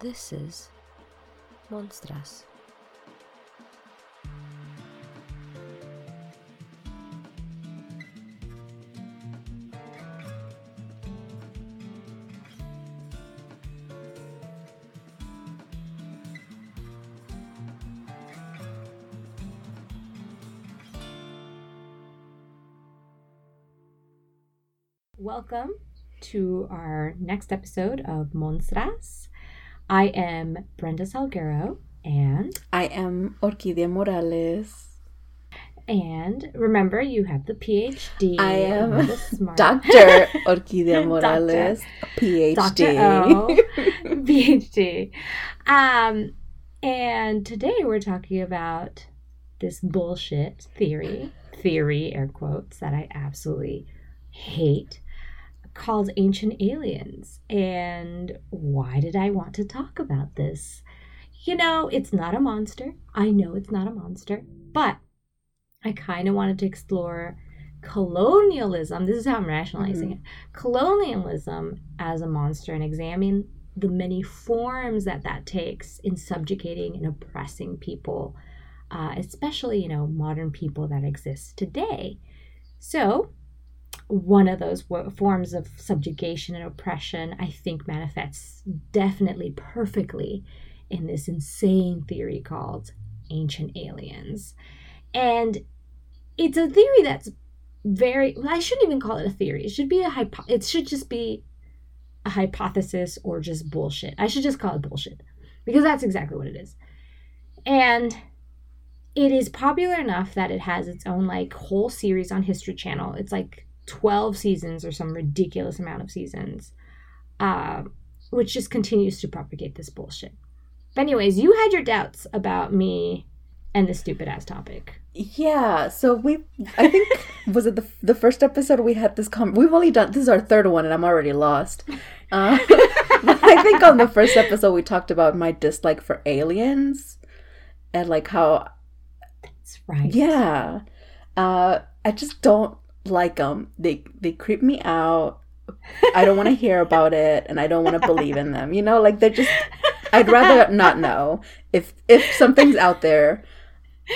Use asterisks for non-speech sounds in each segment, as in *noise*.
This is Monstras. Welcome to our next episode of Monstras. I am Brenda Salguero, and I am Orquídea Morales. and remember you have the PhD. I am You're the smart- Dr. *laughs* Orquídea Morales, PhD. Dr. O, PhD. Um, and today we're talking about this bullshit theory, theory, air quotes, that I absolutely hate, called ancient aliens. And why did I want to talk about this? You know, it's not a monster. I know it's not a monster, but I kind of wanted to explore colonialism. This is how I'm rationalizing it colonialism as a monster and examine the many forms that that takes in subjugating and oppressing people, uh, especially, you know, modern people that exist today. So, one of those forms of subjugation and oppression, I think, manifests definitely perfectly in this insane theory called ancient aliens. And it's a theory that's very well, I shouldn't even call it a theory. It should be a hypo it should just be a hypothesis or just bullshit. I should just call it bullshit. Because that's exactly what it is. And it is popular enough that it has its own like whole series on History Channel. It's like 12 seasons or some ridiculous amount of seasons. Um, which just continues to propagate this bullshit. But anyways, you had your doubts about me and the stupid ass topic. Yeah, so we, I think, *laughs* was it the, the first episode we had this com We've only done, this is our third one and I'm already lost. Uh, *laughs* I think on the first episode we talked about my dislike for aliens and like how That's right. Yeah. Uh, I just don't like them. They they creep me out. I don't want to hear about it, and I don't want to believe in them. You know, like they're just. I'd rather not know if if something's out there.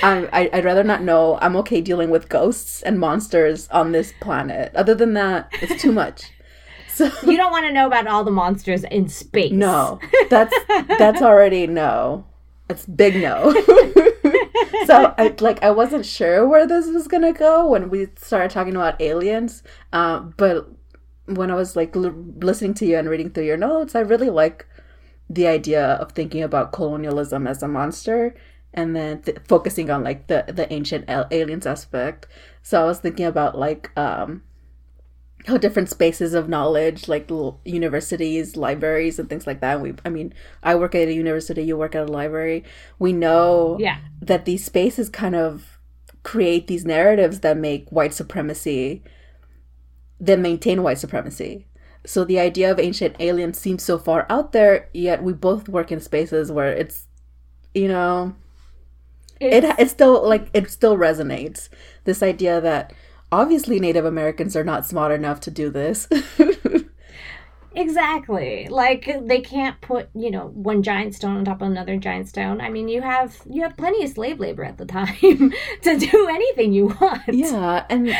I, I I'd rather not know. I'm okay dealing with ghosts and monsters on this planet. Other than that, it's too much. So *laughs* You don't want to know about all the monsters in space. no, that's that's already no. It's big no. *laughs* *laughs* so I like I wasn't sure where this was gonna go when we started talking about aliens. Uh, but when I was like l- listening to you and reading through your notes, I really like the idea of thinking about colonialism as a monster and then th- focusing on like the the ancient al- aliens aspect. So I was thinking about like um how different spaces of knowledge like universities libraries and things like that. We i mean i work at a university you work at a library. We know Yeah. that these spaces kind of create these narratives that make white supremacy that maintain white supremacy. So the idea of ancient aliens seems so far out there yet we both work in spaces where it's you know it it still like it still resonates. This idea that obviously native americans are not smart enough to do this *laughs* exactly. Like they can't put, you know, one giant stone on top of another giant stone. I mean, you have you have plenty of slave labor at the time *laughs* to do anything you want. yeah and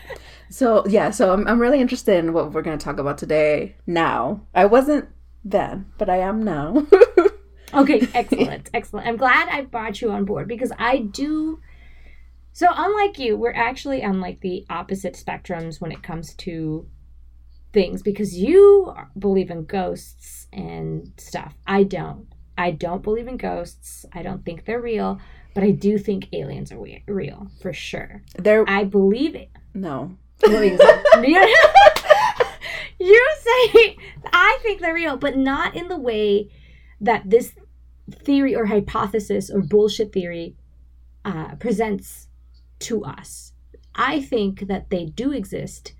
*laughs* so yeah so I'm, I'm really interested in what we're going to talk about today now i wasn't then but i am now Okay, excellent. excellent. I'm glad I brought you on board because I do So unlike you, we're actually on like the opposite spectrums when it comes to things because you believe in ghosts and stuff. I don't. I don't believe in ghosts. I don't think they're real, but I do think aliens are we- real for sure. there I believe it. no What is it? you you say I think they're real, but not in the way that this theory or hypothesis or bullshit theory uh, presents to us. I think that they do exist.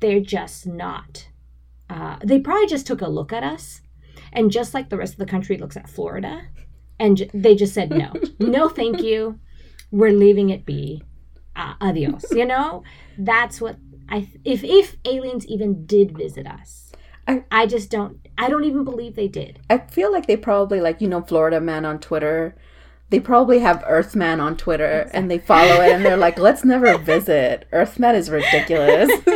They're just not. Uh, they probably just took a look at us, and just like the rest of the country looks at Florida, and j- they just said no, *laughs* no, thank you. We're leaving it be. Uh, adios. You know, that's what I. If if aliens even did visit us, I- I just don't. I don't even believe they did. I feel like they probably like you know Florida man on Twitter. They probably have Earthman on Twitter and they follow it and they're like, let's never visit. Earthman is ridiculous. *laughs*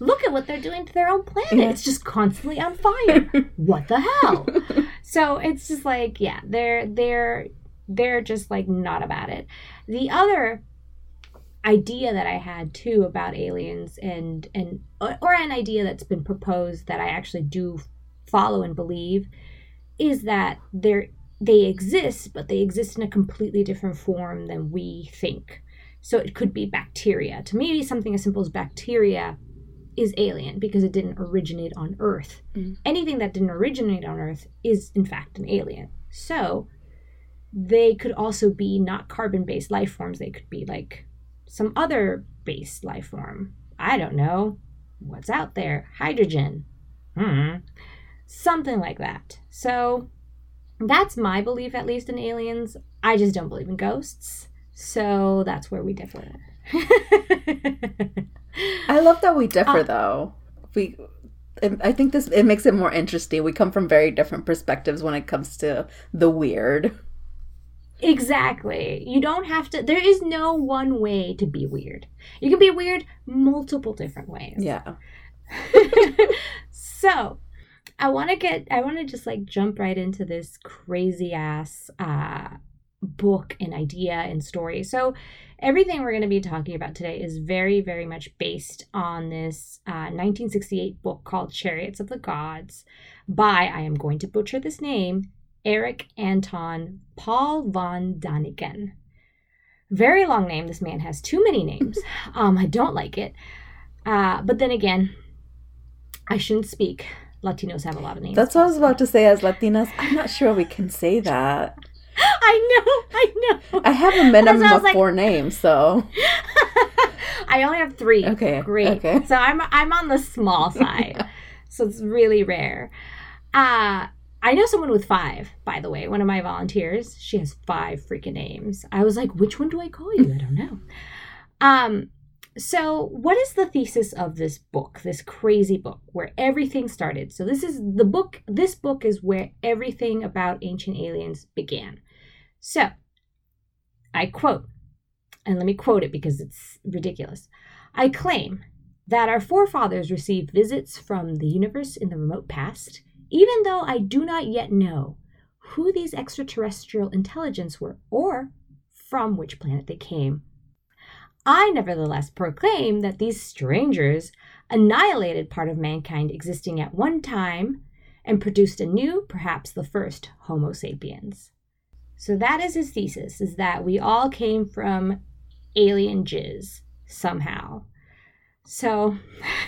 Look at what they're doing to their own planet. Yeah. It's just constantly on fire. what the hell? *laughs* So it's just like, yeah, they're they're they're just like not about it. The other idea that I had too about aliens and and or an idea that's been proposed that I actually do follow and believe is that they're they exist, but they exist in a completely different form than we think. So it could be bacteria. To me, something as simple as bacteria is alien because it didn't originate on Earth. Mm. Anything that didn't originate on Earth is, in fact, an alien. So they could also be not carbon based life forms. They could be like some other based life form. I don't know. What's out there? Hydrogen. Hmm. Something like that. So that's my belief, at least, in aliens. I just don't believe in ghosts. So that's where we differ. I love that we differ Uh, though. We I think this it makes it more interesting. We come from very different perspectives when it comes to the weird. exactly. You don't have to, there is no one way to be weird. You can be weird multiple different ways. Yeah. *laughs* so I want to get, I want to just like jump right into this crazy ass uh, book and idea and story. So everything we're going to be talking about today is very, very much based on this uh, 1968 book called Chariots of the Gods by, I am going to butcher this name, Eric Anton Paul von Daniken. Very long name. This man has too many names. *laughs* Um, I don't like it. Uh, but then again, I shouldn't speak. Latinos have a lot of names. That's what I was about to say as Latinas. I'm not sure we can say *laughs* that. I know, I know. I have a minimum of like- four names, so *laughs* I only have three. Okay, great. okay. So I'm I'm on the small *laughs* side, so it's really rare. Uh I know someone with five, by the way. One of my volunteers, she has five freaking names. I was like, which one do I call you? I don't know. Um, so what is the thesis of this book, this crazy book where everything started? So this is the book, this book is where everything about ancient aliens began. So I quote, and let me quote it because it's ridiculous. I claim that our forefathers received visits from the universe in the remote past, even though I do not yet know who these extraterrestrial intelligence were or from which planet they came. I nevertheless proclaim that these strangers annihilated part of mankind existing at one time and produced a new, perhaps the first, Homo sapiens. So that is his thesis, is that we all came from alien jizz somehow. So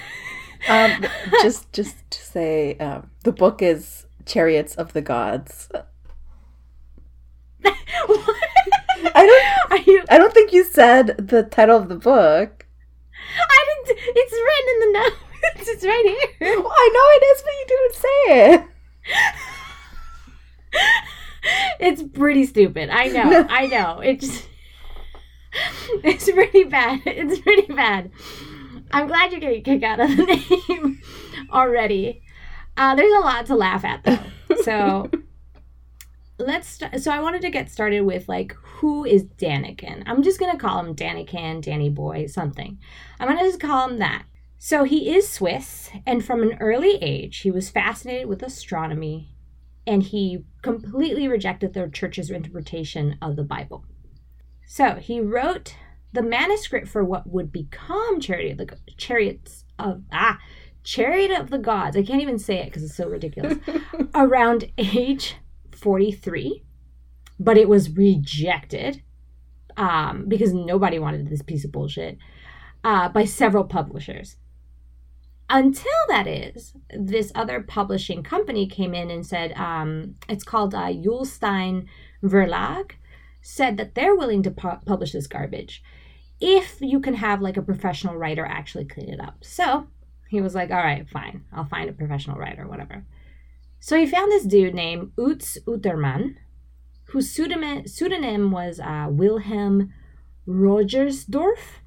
*laughs* um, just just to say, um, the book is Chariots of the Gods. *laughs* I don't. *laughs* Are you I don't think you said the title of the book. I didn't it's written in the notes. *laughs* It's right here. Well, I know it is, but you didn't say it. *laughs* It's pretty stupid. I know. I know. It's it's pretty bad. It's pretty bad. I'm glad you're getting a kick out of the name already. Uh, there's a lot to laugh at though. So let's. St- so I wanted to get started with like who is Daniken. I'm just gonna call him Daniken, Danny Boy, something. I'm gonna just call him that. So he is Swiss, and from an early age, he was fascinated with astronomy, and he completely rejected the church's interpretation of the Bible. So he wrote the manuscript for what would become Chariot of the Chariots of ah Chariot of the Gods. I can't even say it because it's so ridiculous. *laughs* around age 43, but it was rejected um, because nobody wanted this piece of bullshit uh, by several publishers. Until that is, this other publishing company came in and said, um, it's called uh, Ullstein Verlag, said that they're willing to pu- publish this garbage if you can have like a professional writer actually clean it up. So he was like, all right, fine, I'll find a professional writer, whatever. So he found this dude named Utz Utermann, whose pseudonym, pseudonym was uh, Wilhelm Roggersdorf.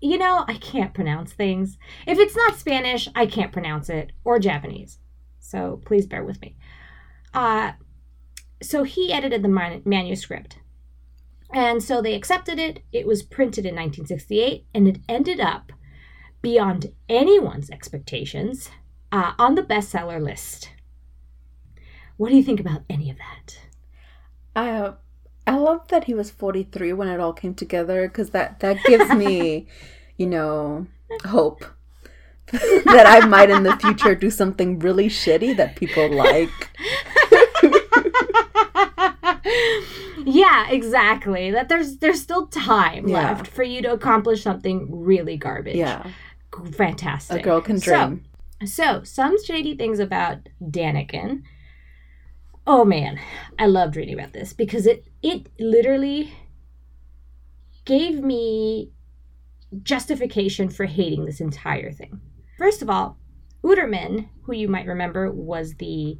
you know, I can't pronounce things. If it's not Spanish, I can't pronounce it or Japanese. So please bear with me. Uh, so he edited the man- manuscript. And so they accepted it. It was printed in 1968 and it ended up beyond anyone's expectations uh, on the bestseller list. What do you think about any of that? I uh, I love that he was 43 when it all came together because that that gives me, *laughs* you know, hope *laughs* that I might in the future do something really shitty that people like. *laughs* yeah, exactly. That there's there's still time Yeah. left for you to accomplish something really garbage. Yeah, Fantastic. a girl can So- dream. So, some shady things about Daniken. Oh man, I loved reading about this because it it literally gave me justification for hating this entire thing. First of all, Utermann, who you might remember was the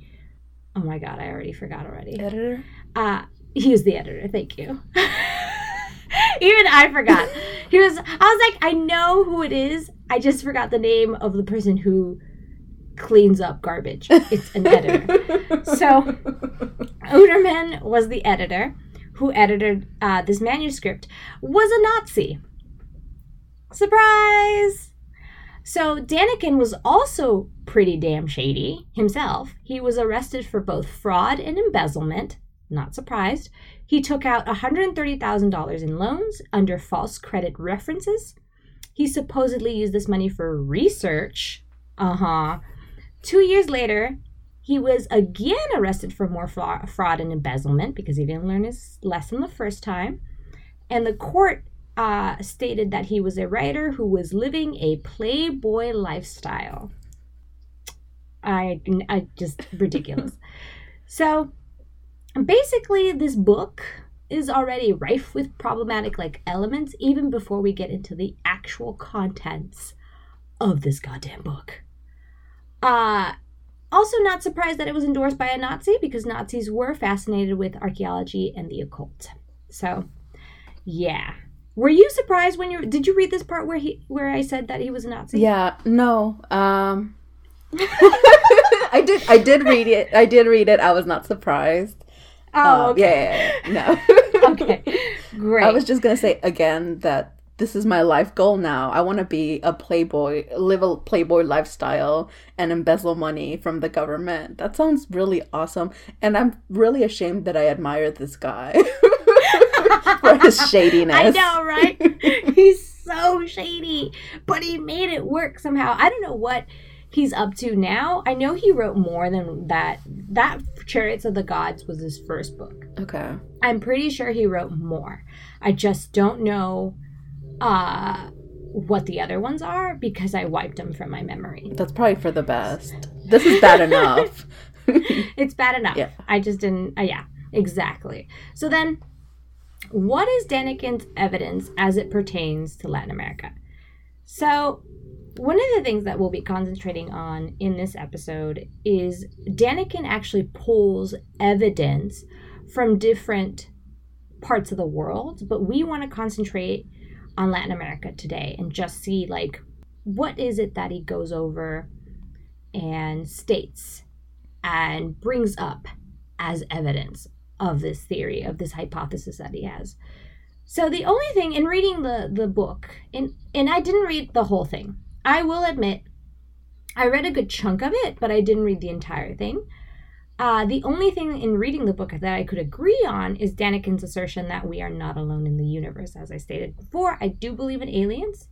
oh my god, I already forgot already. Editor. Uh he was the editor, thank you. *laughs* Even I forgot. *laughs* He was I was like, I know who it is. I just forgot the name of the person who cleans up garbage. It's an editor. *laughs* So Utermann was the editor who edited uh, this manuscript, was a Nazi. Surprise! So Daniken was also pretty damn shady himself. He was arrested for both fraud and embezzlement. Not surprised. He took out $130,000 in loans under false credit references. He supposedly used this money for research. Uh huh. Two years later, he was again arrested for more fra- fraud and embezzlement because he didn't learn his lesson the first time. And the court uh, stated that he was a writer who was living a playboy lifestyle. I, I just ridiculous. *laughs* so basically, this book is already rife with problematic like elements even before we get into the actual contents of this goddamn book. Uh also not surprised that it was endorsed by a Nazi because Nazis were fascinated with archaeology and the occult. So, yeah. Were you surprised when you did you read this part where he where I said that he was a Nazi? Yeah, no. Um *laughs* *laughs* I did I did read it. I did read it. I was not surprised. Oh, Um, okay. yeah, yeah, yeah. No. *laughs* okay. Great. I was just going to say again that this is my life goal now. I want to be a playboy, live a playboy lifestyle and embezzle money from the government. That sounds really awesome. And I'm really ashamed that I admire this guy *laughs* for his *laughs* shadiness. I know, right? *laughs* He's so shady, but he made it work somehow. I don't know what he's up to now. I know he wrote more than that. That Chariots of the Gods was his first book. Okay. I'm pretty sure he wrote more. I just don't know uh what the other ones are because I wiped them from my memory. That's probably for the best. This is bad *laughs* enough. *laughs* It's bad enough. Yeah. I just didn't uh, yeah, exactly. So then what is Daniken's evidence as it pertains to Latin America? So one of the things that we'll be concentrating on in this episode is Daniken actually pulls evidence from different parts of the world, but we want to concentrate on Latin America today and just see like what is it that he goes over and states and brings up as evidence of this theory of this hypothesis that he has. So the only thing in reading the the book, and and I didn't read the whole thing. I will admit, I read a good chunk of it, but I didn't read the entire thing. Uh, the only thing in reading the book that I could agree on is Daniken's assertion that we are not alone in the universe. As I stated before, I do believe in aliens.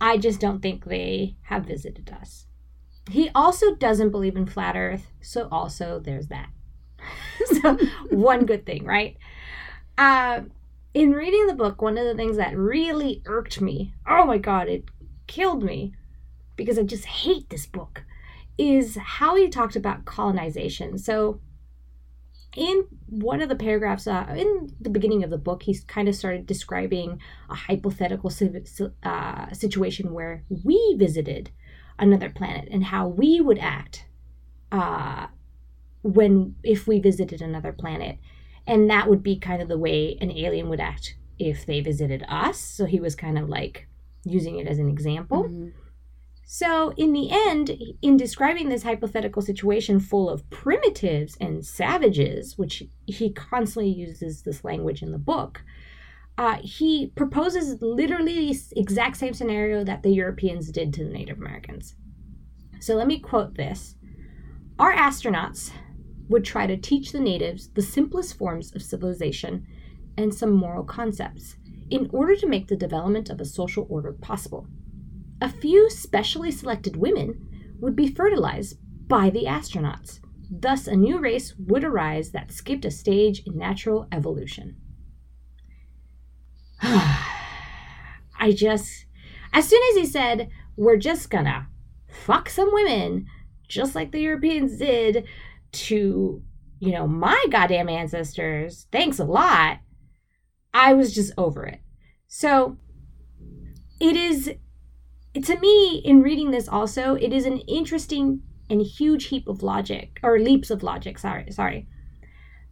I just don't think they have visited us. He also doesn't believe in flat Earth, so also there's that. *laughs* so one good thing, right? Uh, in reading the book, one of the things that really irked me, oh my god, it killed me because I just hate this book, is how he talked about colonization. So, in one of the paragraphs, uh, in the beginning of the book, he kind of started describing a hypothetical uh, situation where we visited another planet and how we would act uh, when if we visited another planet and that would be kind of the way an alien would act if they visited us so he was kind of like using it as an example. Mhm. So, in the end, in describing this hypothetical situation full of primitives and savages, which he constantly uses this language in the book, uh, he proposes literally the exact same scenario that the Europeans did to the Native Americans. So, let me quote this Our astronauts would try to teach the natives the simplest forms of civilization and some moral concepts in order to make the development of a social order possible a few specially selected women would be fertilized by the astronauts. Thus, a new race would arise that skipped a stage in natural evolution. *sighs* I just, as soon as he said, we're just gonna fuck some women, just like the Europeans did to, you know, my goddamn ancestors, thanks a lot, I was just over it. So, it is to me, in reading this also, it is an interesting and huge heap of logic, or leaps of logic, sorry, sorry,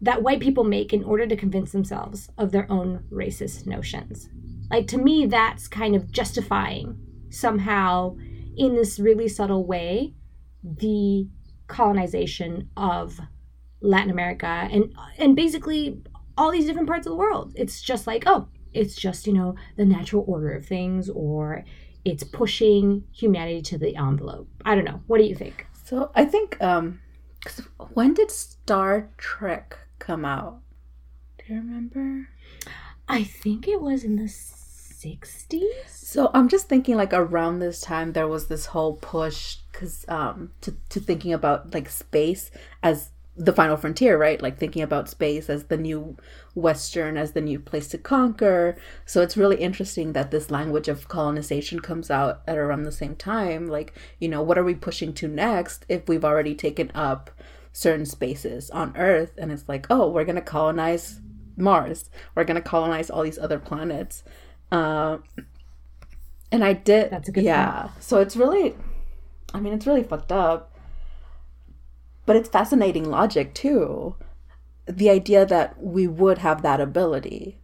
that white people make in order to convince themselves of their own racist notions. Like, to me, that's kind of justifying somehow, in this really subtle way, the colonization of Latin America and and basically all these different parts of the world. It's just like, oh, it's just, you know, the natural order of things or it's pushing humanity to the envelope. I don't know. What do you think? So I think um 'cause when did Star Trek come out? Do you remember? I think it was in the 60s. So I'm just thinking like around this time there was this whole push cuz um to to thinking about like space as the final frontier, right? Like thinking about space as the new western as the new place to conquer. So it's really interesting that this language of colonization comes out at around the same time. Like, you know, what are we pushing to next if we've already taken up certain spaces on Earth and it's like, oh, we're going to colonize Mars. We're going to colonize all these other planets. Uh, and I did That's a good Yeah. So it's really I mean, it's really fucked up. But it's fascinating logic too. The idea that we would have that ability,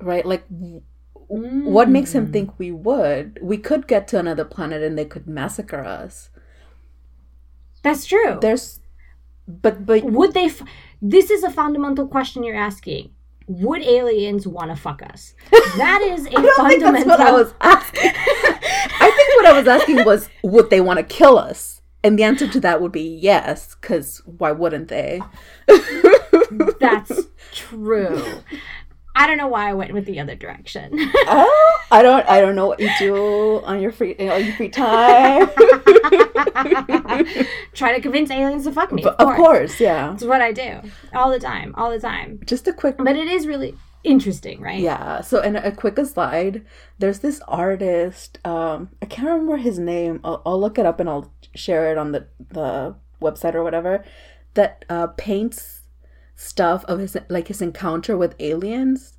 right? Like, w- what makes him Mm. think we would? We could get to another planet and they could massacre us. That's true. There's, but but Would they? F- this is a fundamental question you're asking. Would aliens want to fuck us? That is a *laughs* I don't think fundamental. that's what I. *laughs* I think what I was asking was, would they want to kill us? And the answer to that would be yes, because why wouldn't they? That's *laughs* true. I don't know why I went with the other direction. Oh, I don't. I don't know what you do on your free on your free time. *laughs* Try to convince aliens to fuck me. But of course, yeah. That's what I do all the time, all the time. Just a quick But it is really interesting, right? Yeah. So, in a quick aside, there's this artist. Um, I can't remember his name. I'll, I'll look it up and I'll share it on the the website or whatever. That uh, paints stuff of his like his encounter with aliens,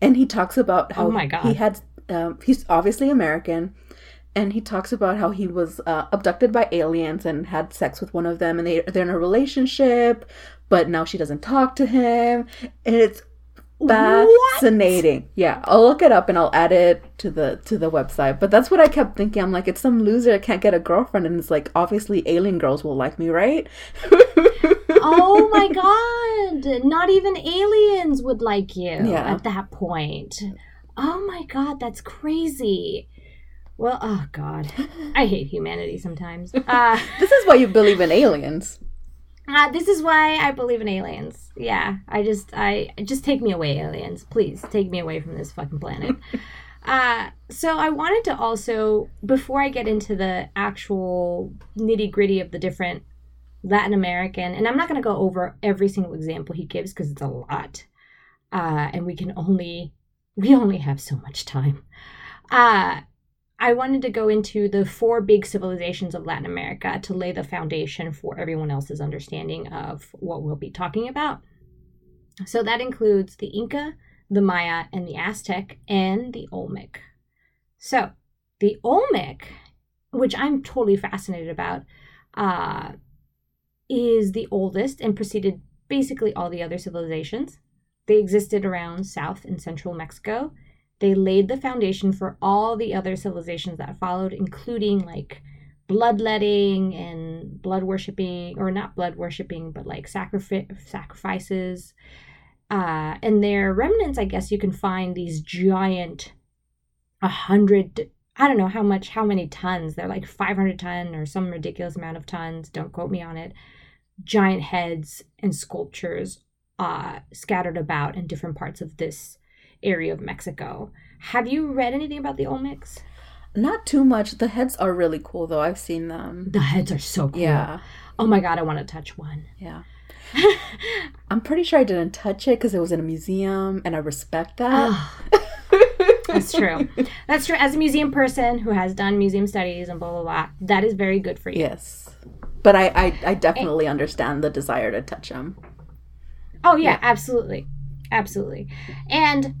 and he talks about how Oh my God. he had. Um, he's obviously American. And he talks about how he was uh, abducted by aliens and had sex with one of them, and they they're in a relationship, but now she doesn't talk to him, and it's fascinating. Yeah, I'll look it up and I'll add it to the to the website. But that's what I kept thinking. I'm like, it's some loser that can't get a girlfriend, and it's like obviously alien girls will like me, right? *laughs* oh my god! Not even aliens would like you Yeah. at that point. Oh my god, that's crazy. Well, oh god, I hate humanity sometimes. *laughs* Uh, This is why you believe in aliens. Uh, this is why I believe in aliens. Yeah, I just, I just take me away, aliens. Please take me away from this fucking planet. *laughs* Uh, so I wanted to also, before I get into the actual nitty gritty of the different Latin American, and I'm not going to go over every single example he gives because it's a lot, uh, and we can only, we only have so much time. Uh, I wanted to go into the four big civilizations of Latin America to lay the foundation for everyone else's understanding of what we'll be talking about. So that includes the Inca, the Maya, and the Aztec, and the Olmec. So the Olmec, which I'm totally fascinated about, uh, is the oldest and preceded basically all the other civilizations. They existed around South and Central Mexico They laid the foundation for all the other civilizations that followed, including like bloodletting and blood worshipping, or not blood worshipping, but like sacrifice sacrifices. Uh, and their remnants, I guess you can find these giant, a hundred. I don't know how much, how many tons. They're like 500 ton or some ridiculous amount of tons. Don't quote me on it. Giant heads and sculptures uh, scattered about in different parts of this area of Mexico. Have you read anything about the Olmecs? Not too much. The heads are really cool, though. I've seen them. The heads are so cool. Yeah. Oh my god, I want to touch one. Yeah. *laughs* I'm pretty sure I didn't touch it because it was in a museum, and I respect that. Oh, *laughs* that's true. That's true. As a museum person who has done museum studies and blah blah blah, that is very good for you. yes. But I, I, I definitely understand the desire to touch them. Oh yeah, absolutely, absolutely. And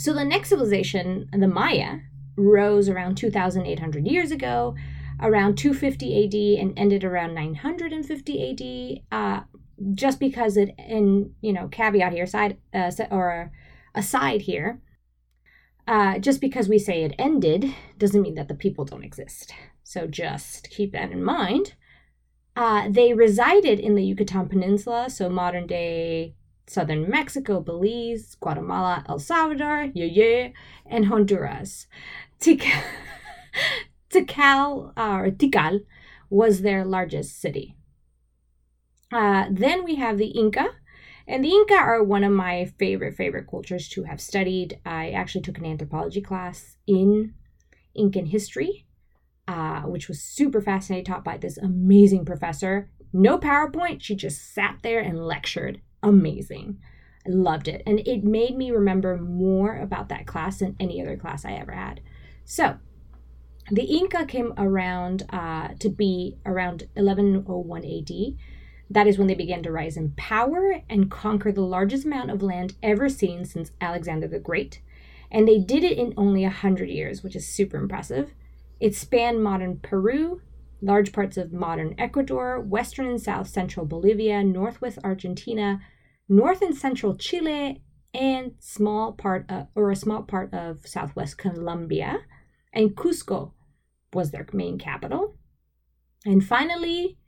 so the next civilization, the Maya, rose around 2,800 years ago, around 250 AD, and ended around 950 AD. Uh, just because it, in you know, caveat here, side uh, or aside here, uh, just because we say it ended doesn't mean that the people don't exist. So just keep that in mind. Uh, they resided in the Yucatan Peninsula, so modern day southern Mexico, Belize, Guatemala, El Salvador, yeah, and Honduras. Tikal, *laughs* Tikal or Tikal was their largest city. Uh, then we have the Inca, and the Inca are one of my favorite favorite cultures to have studied. I actually took an anthropology class in Incan history, uh, which was super fascinating, taught by this amazing professor. No PowerPoint, she just sat there and lectured. Amazing. I loved it. And it made me remember more about that class than any other class I ever had. So, the Inca came around uh, to be around 1101 AD. That is when they began to rise in power and conquer the largest amount of land ever seen since Alexander the Great. And they did it in only 100 years, which is super impressive. It spanned modern Peru, large parts of modern Ecuador, western and south central Bolivia, northwest Argentina, north and central Chile, and small part of, or a small part of southwest Colombia. And Cusco was their main capital. And finally,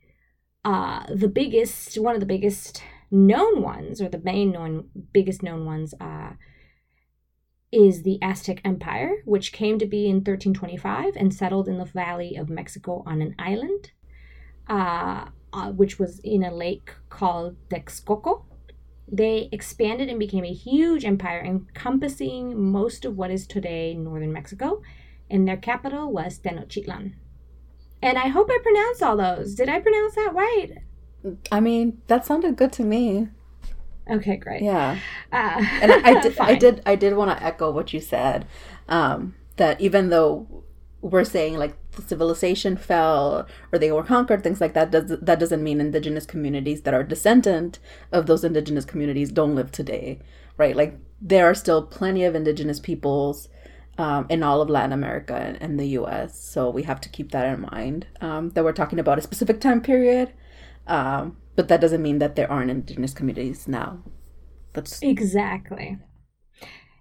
uh, the biggest, one of the biggest known ones, or the main known, biggest known ones, uh, is the Aztec Empire, which came to be in 1325 and settled in the Valley of Mexico on an island, uh, uh, which was in a lake called Texcoco. They expanded and became a huge empire encompassing most of what is today northern Mexico, and their capital was Tenochtitlan. And I hope I pronounced all those. Did I pronounce that right? I mean, that sounded good to me. Okay, great. Yeah. Uh, and I did, *laughs* I did, I did want to echo what you said. Um, that even though we're saying like the civilization fell or they were conquered, things like that, does that doesn't mean indigenous communities that are descendant of those indigenous communities don't live today, right? Like there are still plenty of indigenous peoples um, in all of Latin America and, and the U.S. So we have to keep that in mind. Um, that we're talking about a specific time period, um, but that doesn't mean that there aren't indigenous communities now. That's Exactly.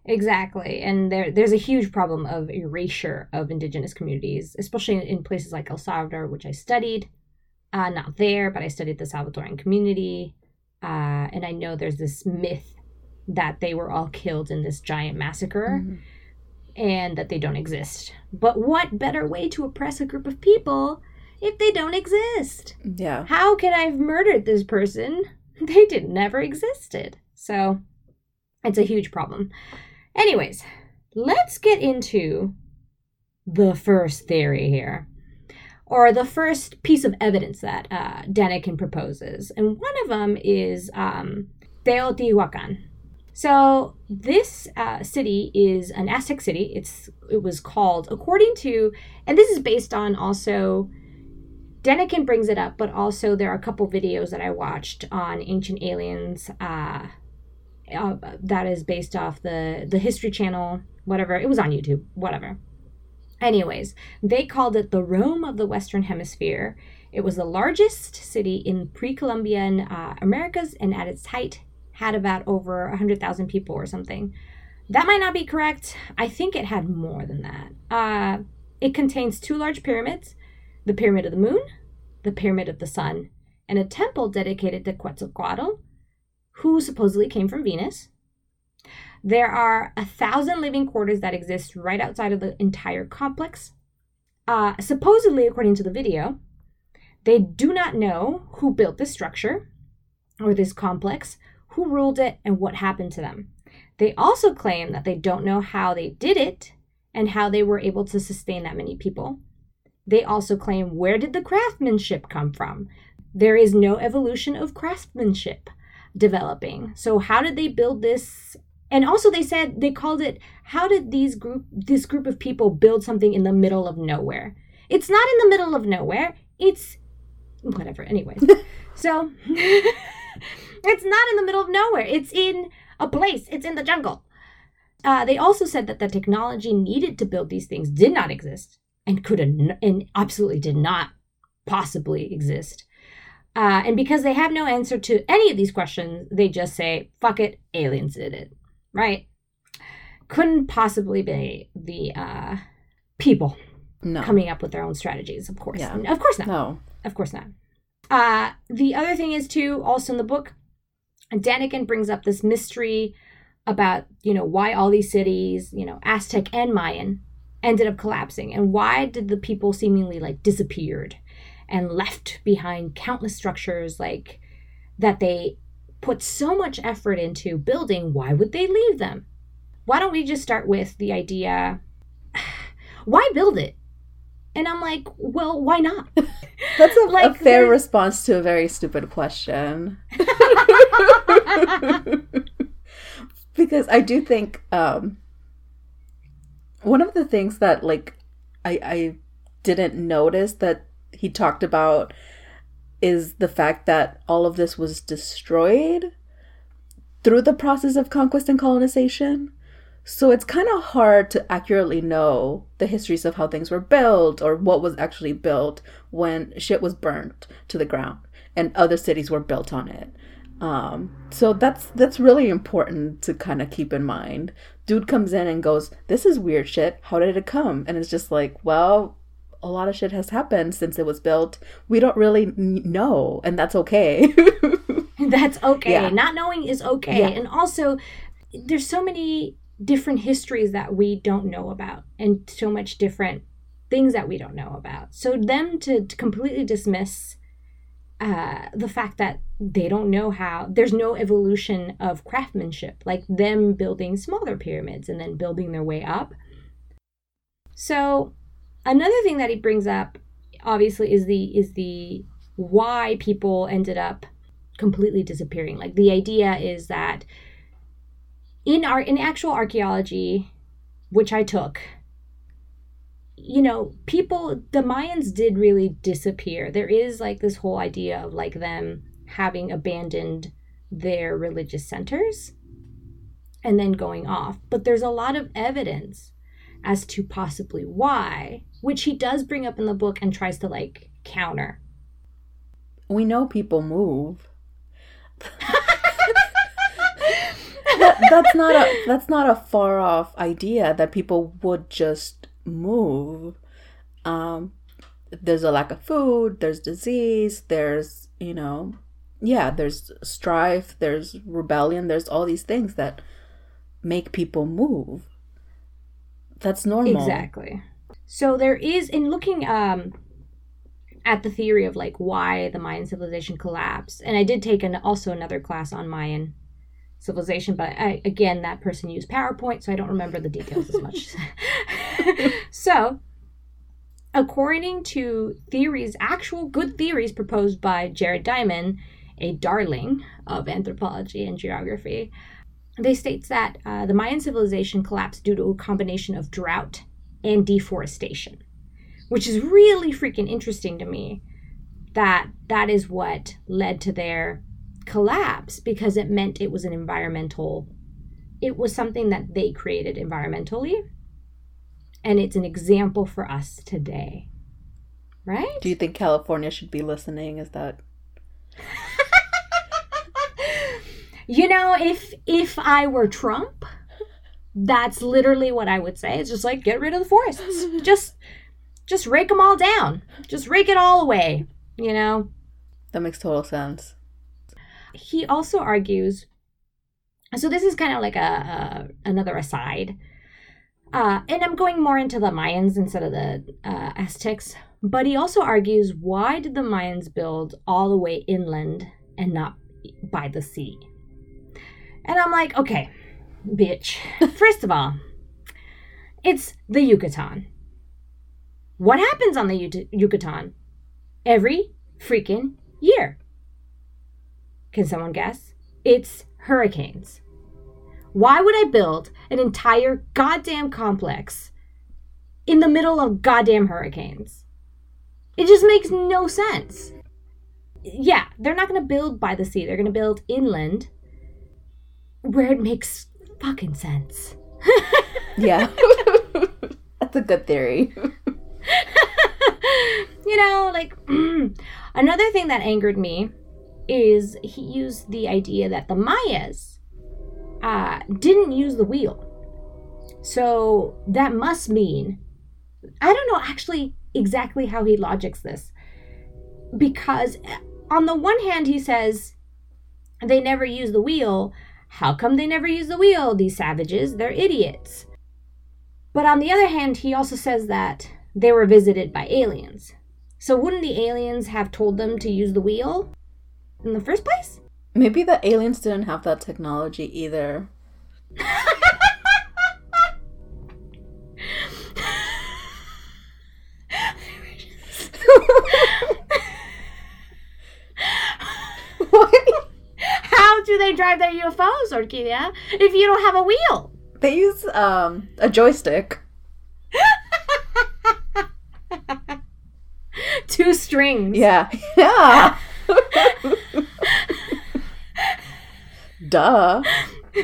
Exactly. And there there's a huge problem of erasure of indigenous communities, especially in, in places like El Salvador, which I studied. Uh, not there, but I studied the Salvadoran community. Uh, and I know there's this myth that they were all killed in this giant massacre Mhm. and that they don't exist. But what better way to oppress a group of people if they don't exist? yeah. How can I have murdered this person? *laughs* They did never existed. So it's a huge problem. Anyways, let's get into the first theory here, or the first piece of evidence that uh, proposes. And one of them is um, Teotihuacan. So this uh, city is an Aztec city. It's it was called according to, and this is based on also Daniken brings it up, but also there are a couple videos that I watched on ancient aliens. Uh, uh, that is based off the the History Channel, whatever. It was on YouTube, whatever. Anyways, they called it the Rome of the Western Hemisphere. It was the largest city in pre-Columbian uh, Americas, and at its height had about over hundred thousand people or something. That might not be correct. I think it had more than that. Uh, it contains two large pyramids the Pyramid of the Moon, the Pyramid of the Sun, and a temple dedicated to Quetzalcoatl, who supposedly came from Venus. There are a thousand living quarters that exist right outside of the entire complex. Uh, supposedly, according to the video, they do not know who built this structure or this complex, who ruled it, and what happened to them. They also claim that they don't know how they did it and how they were able to sustain that many people. They also claim where did the craftsmanship come from? There is no evolution of craftsmanship developing. So how did they build this? And also they said they called it how did these group this group of people build something in the middle of nowhere? It's not in the middle of nowhere. It's whatever. Anyways. *laughs* so *laughs* it's not in the middle of nowhere. It's in a place. It's in the jungle. Uh, they also said that the technology needed to build these things did not exist and could and absolutely did not possibly exist. Uh, and because they have no answer to any of these questions, they just say, fuck it, aliens did it. Right? Couldn't possibly be the uh, people No. coming up with their own strategies, of course. Yeah. Of course not. No. Of course not. Uh, the other thing is, too, also in the book, Daniken brings up this mystery about, you know, why all these cities, you know, Aztec and Mayan, ended up collapsing. And why did the people seemingly like disappeared and left behind countless structures like that they put so much effort into building? Why would they leave them? Why don't we just start with the idea *sighs* why build it? And i'm like well why not? *laughs* That's a, Like, a fair there's- response to a very stupid question. *laughs* *laughs* because I do think um, one of the things that like I I didn't notice that he talked about is the fact that all of this was destroyed through the process of conquest and colonization. So it's kind of hard to accurately know the histories of how things were built or what was actually built when shit was burnt to the ground and other cities were built on it. Um, so that's that's really important to kind of keep in mind. Dude comes in and goes, "This is weird shit. How did it come?" And it's just like, well, a lot of shit has happened since it was built. We don't really n- know, and that's okay. *laughs* *laughs* That's okay. Yeah. Not knowing is okay. Yeah. And also, there's so many different histories that we don't know about, and so much different things that we don't know about. So, them to, to completely dismiss uh, the fact that they don't know how, there's no evolution of craftsmanship, like them building smaller pyramids and then building their way up. So, another thing that he brings up, obviously, is the is the why people ended up completely disappearing. Like the idea is that in our in actual archaeology, which I took, you know, people the Mayans did really disappear. There is like this whole idea of like them having abandoned their religious centers and then going off. But there's a lot of evidence as to possibly why, which he does bring up in the book and tries to like counter. we know people move. *laughs* that, that's not a that's not a far off idea that people would just move. Um, there's a lack of food. There's disease. There's you know, yeah. There's strife. There's rebellion. There's all these things that make people move. That's normal. Exactly. So there is in looking um at the theory of like why the Mayan civilization collapsed, and I did take an also another class on Mayan civilization, but I, again that person used PowerPoint, so I don't remember the details as much. *laughs* *laughs* so, according to theories, actual good theories proposed by Jared Diamond, a darling of anthropology and geography, they states that uh, the Mayan civilization collapsed due to a combination of drought and deforestation, which is really freaking interesting to me. That that is what led to their collapse because it meant it was an environmental. It was something that they created environmentally, and it's an example for us today, right? Do you think California should be listening? Is that *laughs* You know, if if I were Trump, That's literally what I would say. It's just like get rid of the forests. *laughs* just just rake them all down. Just rake it all away, you know? That makes total sense. He also argues so this is kind of like a, a another aside. Uh, and I'm going more into the Mayans instead of the uh, Aztecs. But he also argues why did the Mayans build all the way inland and not by the sea? And I'm like, okay, bitch. *laughs* First of all, it's the Yucatan. What happens on the U- Yucatan? Every freaking year. Can someone guess? It's hurricanes. Why would I build an entire goddamn complex in the middle of goddamn hurricanes? It just makes no sense. Yeah, they're not going to build by the sea. They're going to build inland where it makes fucking sense. *laughs* Yeah. *laughs* That's a good theory. *laughs* you know, like *clears throat* another thing that angered me is he used the idea that the Mayas uh, didn't use the wheel. So that must mean, I don't know actually exactly how he logics this. Because on the one hand, he says they never use the wheel. How come they never use the wheel? These savages, they're idiots. But on the other hand, he also says that they were visited by aliens. So wouldn't the aliens have told them to use the wheel in the first place? Maybe the aliens didn't have that technology either. what? How do they drive their UFOs, Orquídea, if you don't have a wheel? They use um, a joystick. *laughs* Two strings. Yeah. *laughs* Yeah. Duh. *laughs*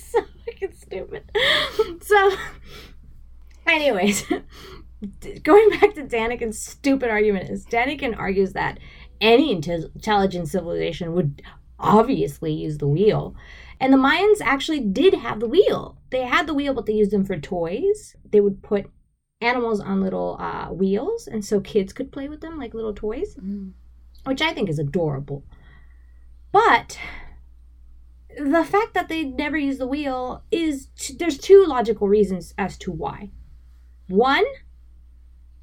so fucking stupid. So, anyways, *laughs* going back to Daniken's stupid argument is Daniken argues that any intelligent civilization would obviously use the wheel. And the Mayans actually did have the wheel. They had the wheel, but they used them for toys. They would put animals on little uh, wheels, and so kids could play with them like little toys, mm. which I think is adorable. But the fact that they never use the wheel is t- there's two logical reasons as to why. One,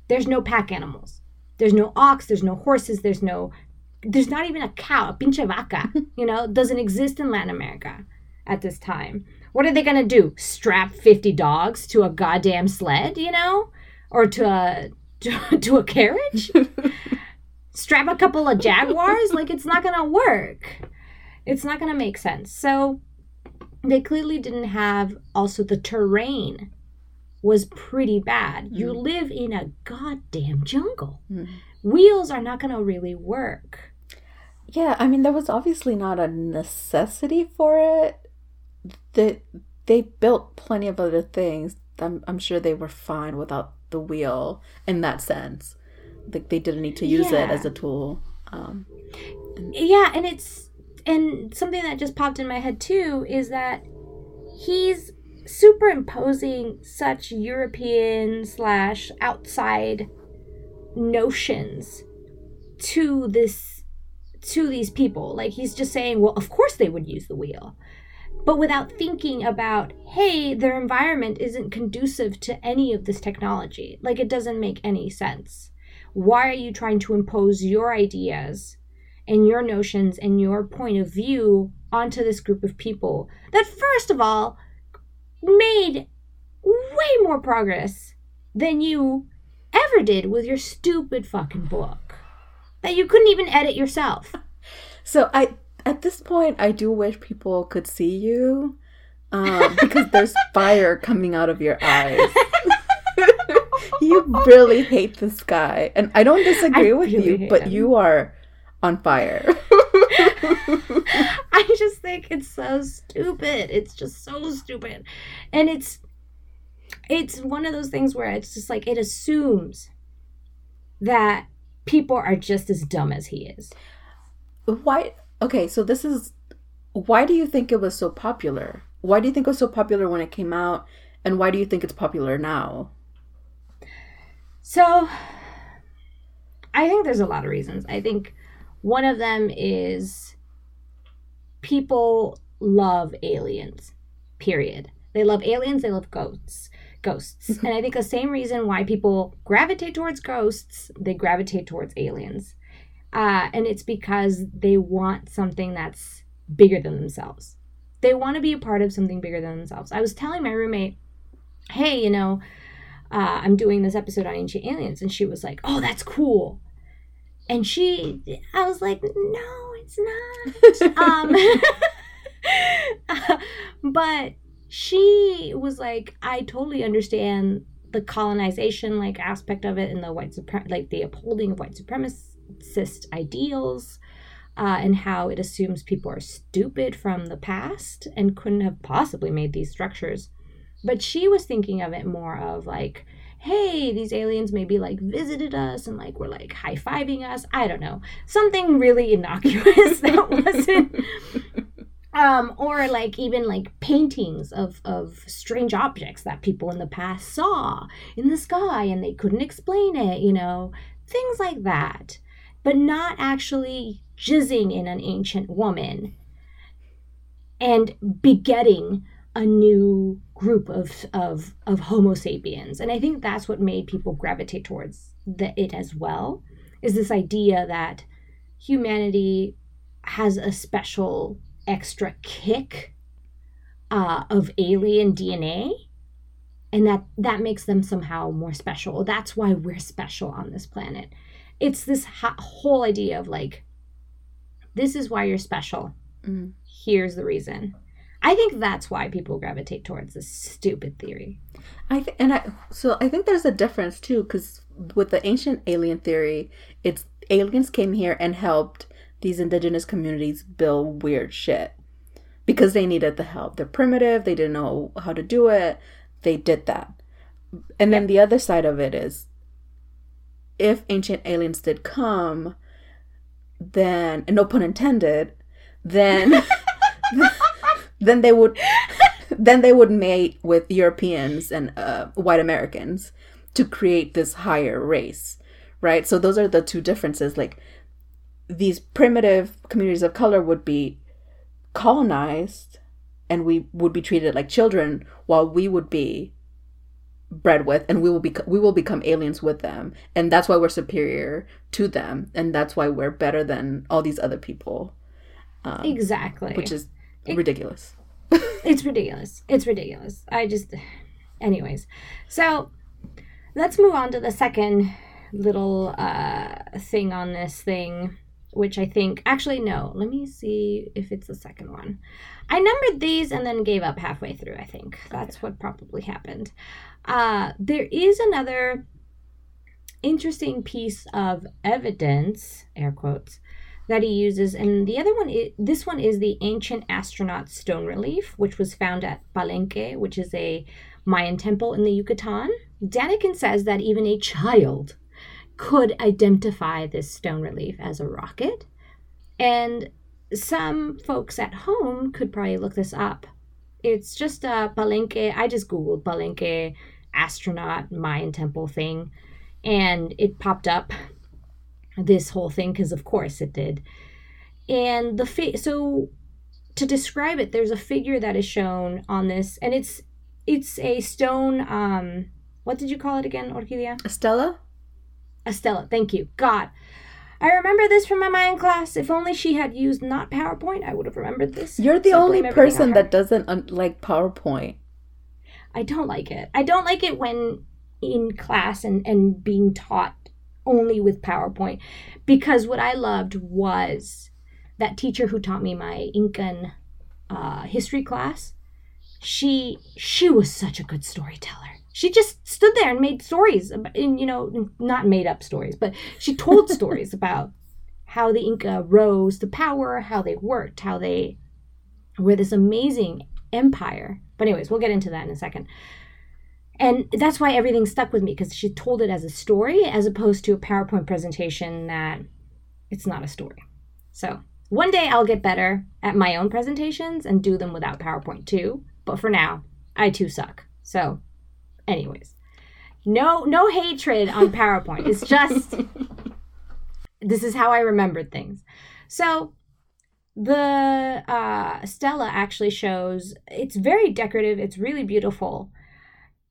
there's no pack animals. There's no ox, there's no horses, there's no there's not even a cow, a pinche vaca, *laughs* you know, doesn't exist in Latin America at this time. What are they going to do? Strap 50 dogs to a goddamn sled, you know? Or to a *laughs* to, to a carriage? *laughs* Strap a couple of jaguars? like it's not going to work it's not going to make sense. So they clearly didn't have also the terrain was pretty bad. Mm. You live in a goddamn jungle. Mm. Wheels are not going to really work. Yeah, I mean there was obviously not a necessity for it. That they, they built plenty of other things. I'm, I'm sure they were fine without the wheel in that sense. Like they didn't need to use yeah. it as a tool. Um, and- yeah, and it's and something that just popped in my head too is that he's superimposing such European slash outside notions to this to these people. Like he's just saying, well, of course they would use the wheel. But without thinking about, hey, their environment isn't conducive to any of this technology. Like it doesn't make any sense. Why are you trying to impose your ideas and your notions and your point of view onto this group of people that, first of all, made way more progress than you ever did with your stupid fucking book that you couldn't even edit yourself. *laughs* So I at this point I do wish people could see you um, *laughs* because there's fire coming out of your eyes. *laughs* you really hate this guy, and I don't disagree I with really you, but him. you are on fire. *laughs* I just think it's so stupid. It's just so stupid. And it's it's one of those things where it's just like it assumes that people are just as dumb as he is. Why okay, so this is why do you think it was so popular? why do you think it was so popular when it came out, and why do you think it's popular now? So, I think there's a lot of reasons. I think one of them is people love aliens. Period. They love aliens, they love ghosts. Ghosts. *laughs* and I think the same reason why people gravitate towards ghosts, they gravitate towards aliens. Uh, and it's because they want something that's bigger than themselves. They want to be a part of something bigger than themselves. I was telling my roommate, hey, you know, uh, I'm doing this episode on ancient aliens. And she was like, oh, that's cool. And she, I was like, no, it's not. *laughs* um, *laughs* but she was like, I totally understand the colonization like aspect of it and the white suprem like the upholding of white supremacist ideals. Uh, and how it assumes people are stupid from the past and couldn't have possibly made these structures. But she was thinking of it more of like, hey, these aliens maybe like visited us and like were like high fiving us. I don't know. Something really innocuous *laughs* that wasn't um or like even like paintings of of strange objects that people in the past saw in the sky and they couldn't explain it you know things like that but not actually jizzing in an ancient woman and begetting a new group of of of homo sapiens and i think that's what made people gravitate towards the it as well is this idea that humanity has a special extra kick uh, of alien DNA, and that that makes them somehow more special. That's why we're special on this planet. It's this ha- whole idea of like, this is why you're special. Mm. Here's the reason. I think that's why people gravitate towards this stupid theory. I th- and I so I think there's a difference too because with the ancient alien theory, it's aliens came here and helped these indigenous communities build weird shit because they needed the help. They're primitive, they didn't know how to do it. They did that. And then the other side of it is if ancient aliens did come, then, and no pun intended, then *laughs* *laughs* then they would *laughs* then they would mate with Europeans and uh, white Americans to create this higher race, right? So those are the two differences. Like these primitive communities of color would be colonized and we would be treated like children while we would be bred with and we will be we will become aliens with them and that's why we're superior to them and that's why we're better than all these other people um, exactly which is it, ridiculous it's ridiculous it's ridiculous i just anyways so let's move on to the second little uh thing on this thing which I think actually no. Let me see if it's the second one. I numbered these and then gave up halfway through. I think that's okay. what probably happened. Uh, there is another interesting piece of evidence, air quotes, that he uses, and the other one, is, this one is the ancient astronaut stone relief, which was found at Palenque, which is a Mayan temple in the Yucatan. Daniken says that even a child could identify this stone relief as a rocket. And some folks at home could probably look this up. It's just a Palenque. I just Googled Palenque astronaut Mayan temple thing, and it popped up this whole thing because, of course, it did. And the fi- so to describe it, there's a figure that is shown on this, and it's it's a stone. Um, what did you call it again, Orquídea? A stela. Estella, thank you. God. I remember this from my Mayan class. If only she had used not PowerPoint, I would have remembered this. You're the so only person that doesn't un- like PowerPoint. I don't like it. I don't like it when in class and, and being taught only with PowerPoint. Because what I loved was that teacher who taught me my Incan uh, history class. She she was such a good storyteller. She just stood there and made stories and you know not made up stories but she told *laughs* stories about how the inca rose to power how they worked how they were this amazing empire. But anyways we'll get into that in a second and that's why everything stuck with me because she told it as a story as opposed to a powerpoint presentation that it's not a story so one day i'll get better at my own presentations and do them without powerpoint too but for now, I too suck. So, anyways, no no hatred on *laughs* PowerPoint. It's just this is how I remembered things. So the uh, stela actually shows it's very decorative. It's really beautiful,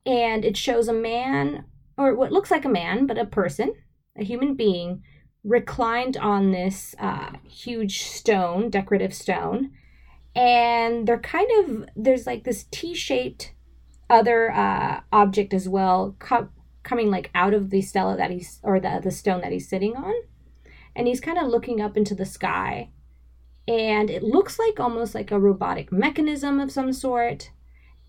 and it shows a man or what looks like a man, but a person, a human being, reclined on this uh, huge stone, decorative stone, and they're kind of there's like this T-shaped other uh, object as well, co- coming like out of the stela that he's or the the stone that he's sitting on, and he's kind of looking up into the sky, and it looks like almost like a robotic mechanism of some sort.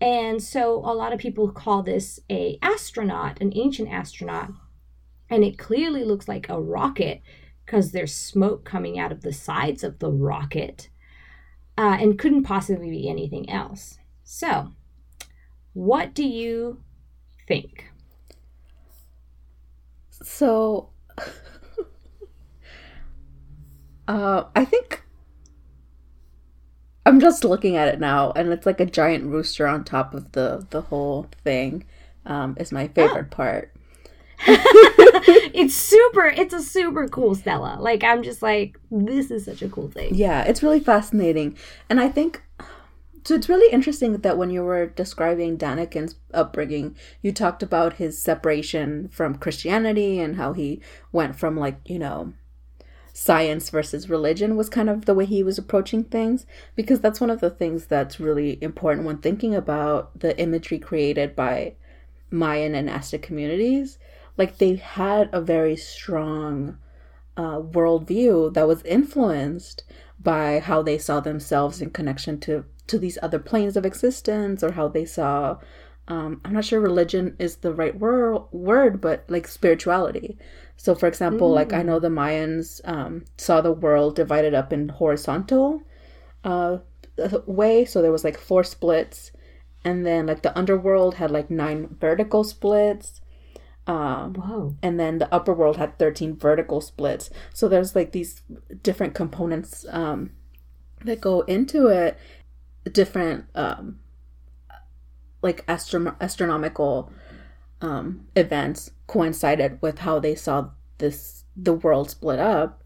And so a lot of people call this a astronaut, an ancient astronaut. And it clearly looks like a rocket because there's smoke coming out of the sides of the rocket uh, and couldn't possibly be anything else. So, what do you think? So, *laughs* uh, I think I'm just looking at it now, and it's like a giant rooster on top of the the whole thing. Um, is my favorite oh. part. *laughs* it's *laughs* super. It's a super cool stela. Like I'm just like, this is such a cool thing. Yeah, it's really fascinating, and I think so. It's really interesting that when you were describing Daniken's upbringing, you talked about his separation from Christianity and how he went from like you know science versus religion was kind of the way he was approaching things because that's one of the things that's really important when thinking about the imagery created by Mayan and Aztec communities. Like they had a very strong uh, worldview that was influenced by how they saw themselves in connection to to these other planes of existence or how they saw um, I'm not sure religion is the right word, word, but like spirituality. So, for example, mm. like I know the Mayans um, saw the world divided up in horizontal uh, way. So there was like four splits, and then like the underworld had like nine vertical splits. Um. And then the upper world had 13 vertical splits. So there's like these different components um, that go into it, different um, like astro- astronomical um, events coincided with how they saw this the world split up.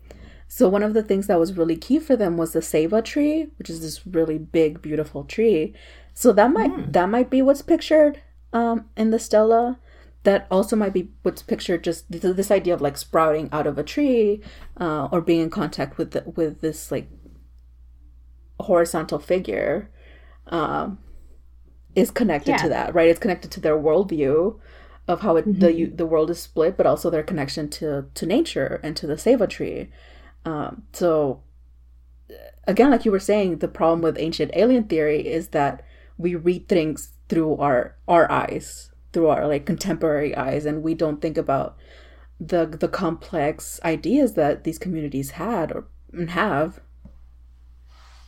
So one of the things that was really key for them was the ceiba tree, which is this really big, beautiful tree. So that might mm. that might be what's pictured um, in the stela. That also might be what's pictured. Just th- this idea of like sprouting out of a tree, uh, or being in contact with the, with this like horizontal figure, um, is connected yeah. to that, right? It's connected to their worldview of how it, mm-hmm. the the world is split, but also their connection to to nature and to the ceiba tree. Um, so again, like you were saying, the problem with ancient alien theory is that we read things through our our eyes, through our like contemporary eyes, and we don't think about the the complex ideas that these communities had or have.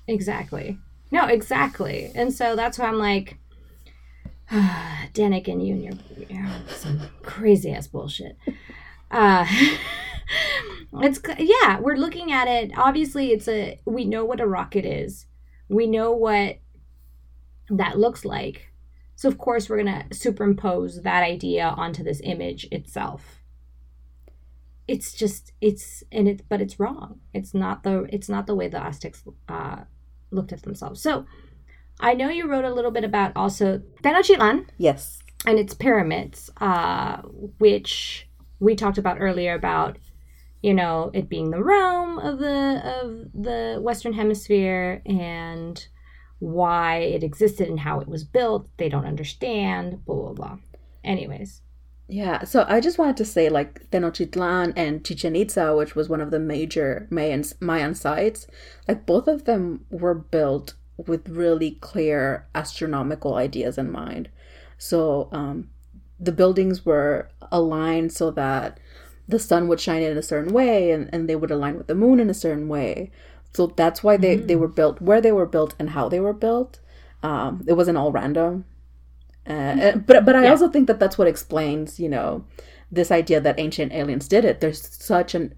Exactly. No, exactly. And so that's why I'm like, *sighs* Daniken you and your, your some crazy ass bullshit. Uh, *laughs* it's yeah, we're looking at it. Obviously, it's a we know what a rocket is. We know what that looks like. So of course, we're gonna superimpose that idea onto this image itself. It's just it's and it, but it's wrong. It's not the it's not the way the Aztecs uh, looked at themselves. So I know you wrote a little bit about also Tenochtitlan. Yes. And its pyramids, uh, which we talked about earlier about, you know, it being the realm of the of the Western Hemisphere and why it existed and how it was built. They don't understand. Blah blah blah. Anyways. Yeah, so I just wanted to say like Tenochtitlan and Chichen Itza, which was one of the major Mayan Mayan sites, like both of them were built with really clear astronomical ideas in mind. So um, the buildings were aligned so that the sun would shine in a certain way and, and they would align with the moon in a certain way. So that's why they, mm-hmm. they were built where they were built and how they were built. Um, it wasn't all random. Uh, mm-hmm. but but I yeah. also think that that's what explains, you know, this idea that ancient aliens did it. There's such an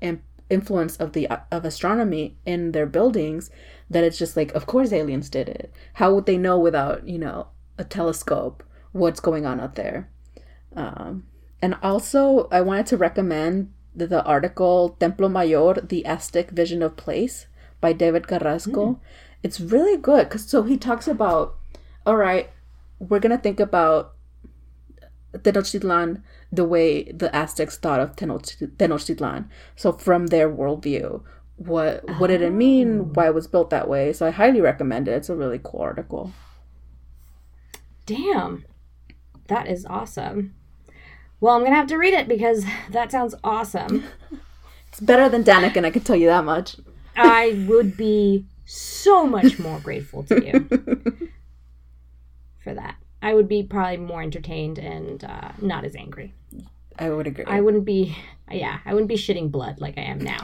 influence of the of astronomy in their buildings that it's just like of course aliens did it how would they know without you know a telescope what's going on out there. Um, and also, I wanted to recommend the, the, article Templo Mayor, The Aztec Vision of Place by David Carrasco. Mm. It's really good because so he talks about, all right, we're going to think about Tenochtitlan the way the Aztecs thought of Tenochtitlan. So from their worldview, what what did it mean? Why it was built that way? So I highly recommend it. It's a really cool article. Damn, that is awesome. Well, I'm gonna have to read it because *laughs* that sounds awesome. *laughs* it's better than Daniken, I can tell you that much. I would be so much more *laughs* grateful to you for that. I would be probably more entertained and uh, not as angry. I would agree. I wouldn't be, yeah, I wouldn't be shitting blood like I am now.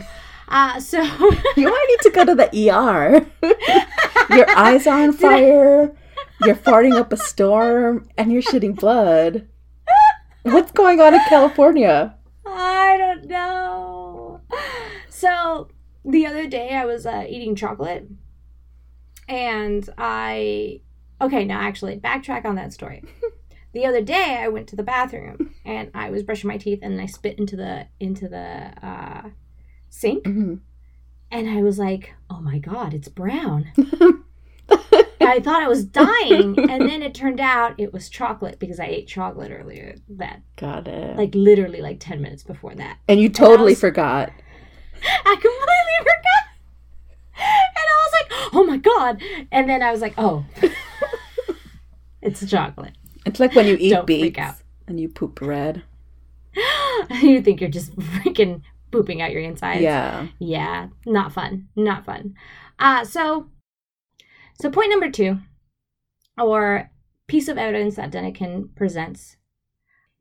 Uh, so *laughs* you might need to go to the ER. *laughs* Your eyes are on fire. You're farting up a storm, and you're shitting blood. What's going on in California? I don't know. So the other day, I was uh, eating chocolate, and I Okay, now actually, backtrack on that story. *laughs* the other day, I went to the bathroom and I was brushing my teeth and I spit into the into the uh, sink, mm-hmm. and I was like, "Oh my god, it's brown." *laughs* I thought I was dying, and then it turned out it was chocolate because I ate chocolate earlier. That got it. Like literally, like ten minutes before that, and you totally and was, forgot. *laughs* I completely forgot, and I was like, "Oh my god!" And then I was like, "Oh." *laughs* It's chocolate. It's like when you eat Don't beets and you poop red. *gasps* you think you're just freaking pooping out your insides. Yeah. Yeah. Not fun. Not fun. Uh so so point number two, or piece of evidence that Daniken presents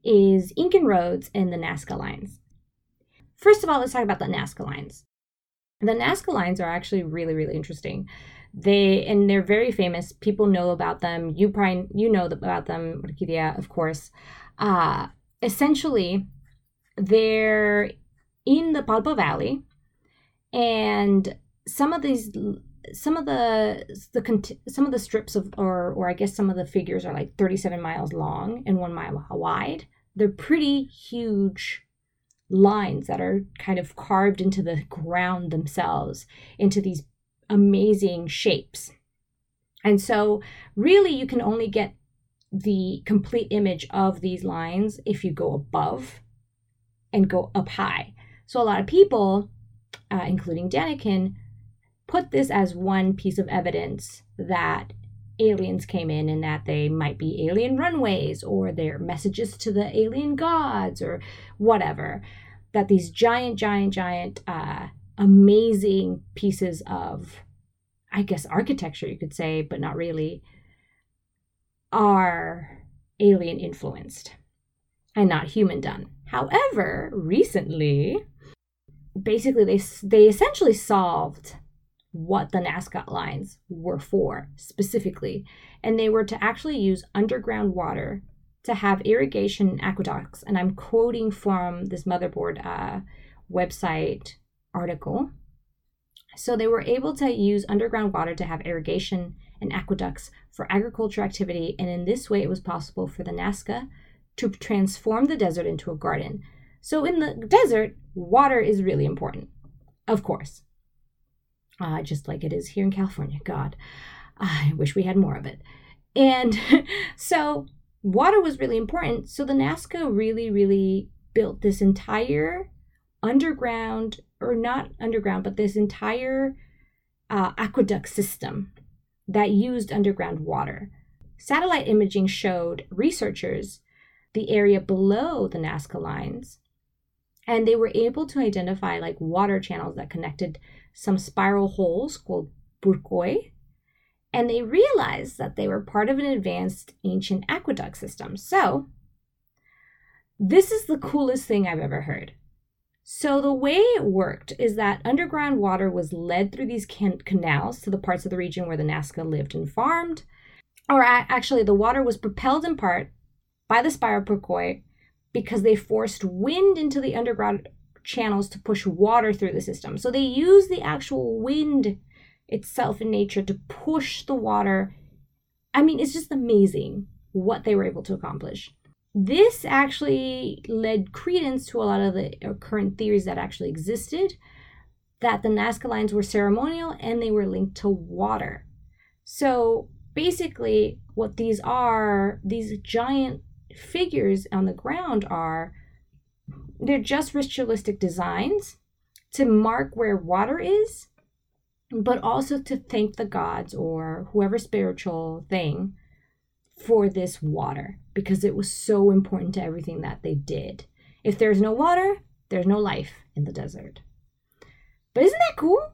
is Incan roads and the Nazca lines. First of all, let's talk about the Nazca lines. The Nazca lines are actually really, really interesting. They and they're very famous. People know about them. You probably you know about them, Orquídea, of course. Uh, essentially, they're in the Palpa Valley, and some of these some of the the some of the strips of or or I guess some of the figures are like 37 miles long and 1 mile wide. They're pretty huge lines that are kind of carved into the ground themselves into these amazing shapes. And so, really, you can only get the complete image of these lines if you go above and go up high. So, a lot of people, uh, including Daniken, put this as one piece of evidence that aliens came in and that they might be alien runways or their messages to the alien gods or whatever. That these giant, giant, giant uh, amazing pieces of, I guess, architecture, you could say, but not really, are alien influenced and not human done. However, recently, basically they they essentially solved what the Nazca lines were for specifically, and they were to actually use underground water to have irrigation and aqueducts. And I'm quoting from this motherboard uh, website article. So they were able to use underground water to have irrigation and aqueducts for agriculture activity, and in this way it was possible for the Nazca to transform the desert into a garden. So in the desert, water is really important, of course. Uh, just like it is here in California. God, I wish we had more of it. And *laughs* so water was really important. So the Nazca really, really built this entire underground or not underground, but this entire uh, aqueduct system that used underground water. Satellite imaging showed researchers the area below the Nazca lines, and they were able to identify like water channels that connected some spiral holes called puquios, and they realized that they were part of an advanced ancient aqueduct system. So, this is the coolest thing I've ever heard. So, the way it worked is that underground water was led through these can- canals to the parts of the region where the Nazca lived and farmed. Or actually, the water was propelled in part by the spiral puquios because they forced wind into the underground channels to push water through the system. So, they used the actual wind itself in nature to push the water I mean, it's just amazing what they were able to accomplish. This actually led credence to a lot of the uh, current theories that actually existed that the Nazca lines were ceremonial and they were linked to water. So basically, what these are, these giant figures on the ground are, they're just ritualistic designs to mark where water is, but also to thank the gods or whoever spiritual thing for this water because it was so important to everything that they did. If there's no water, there's no life in the desert. But isn't that cool?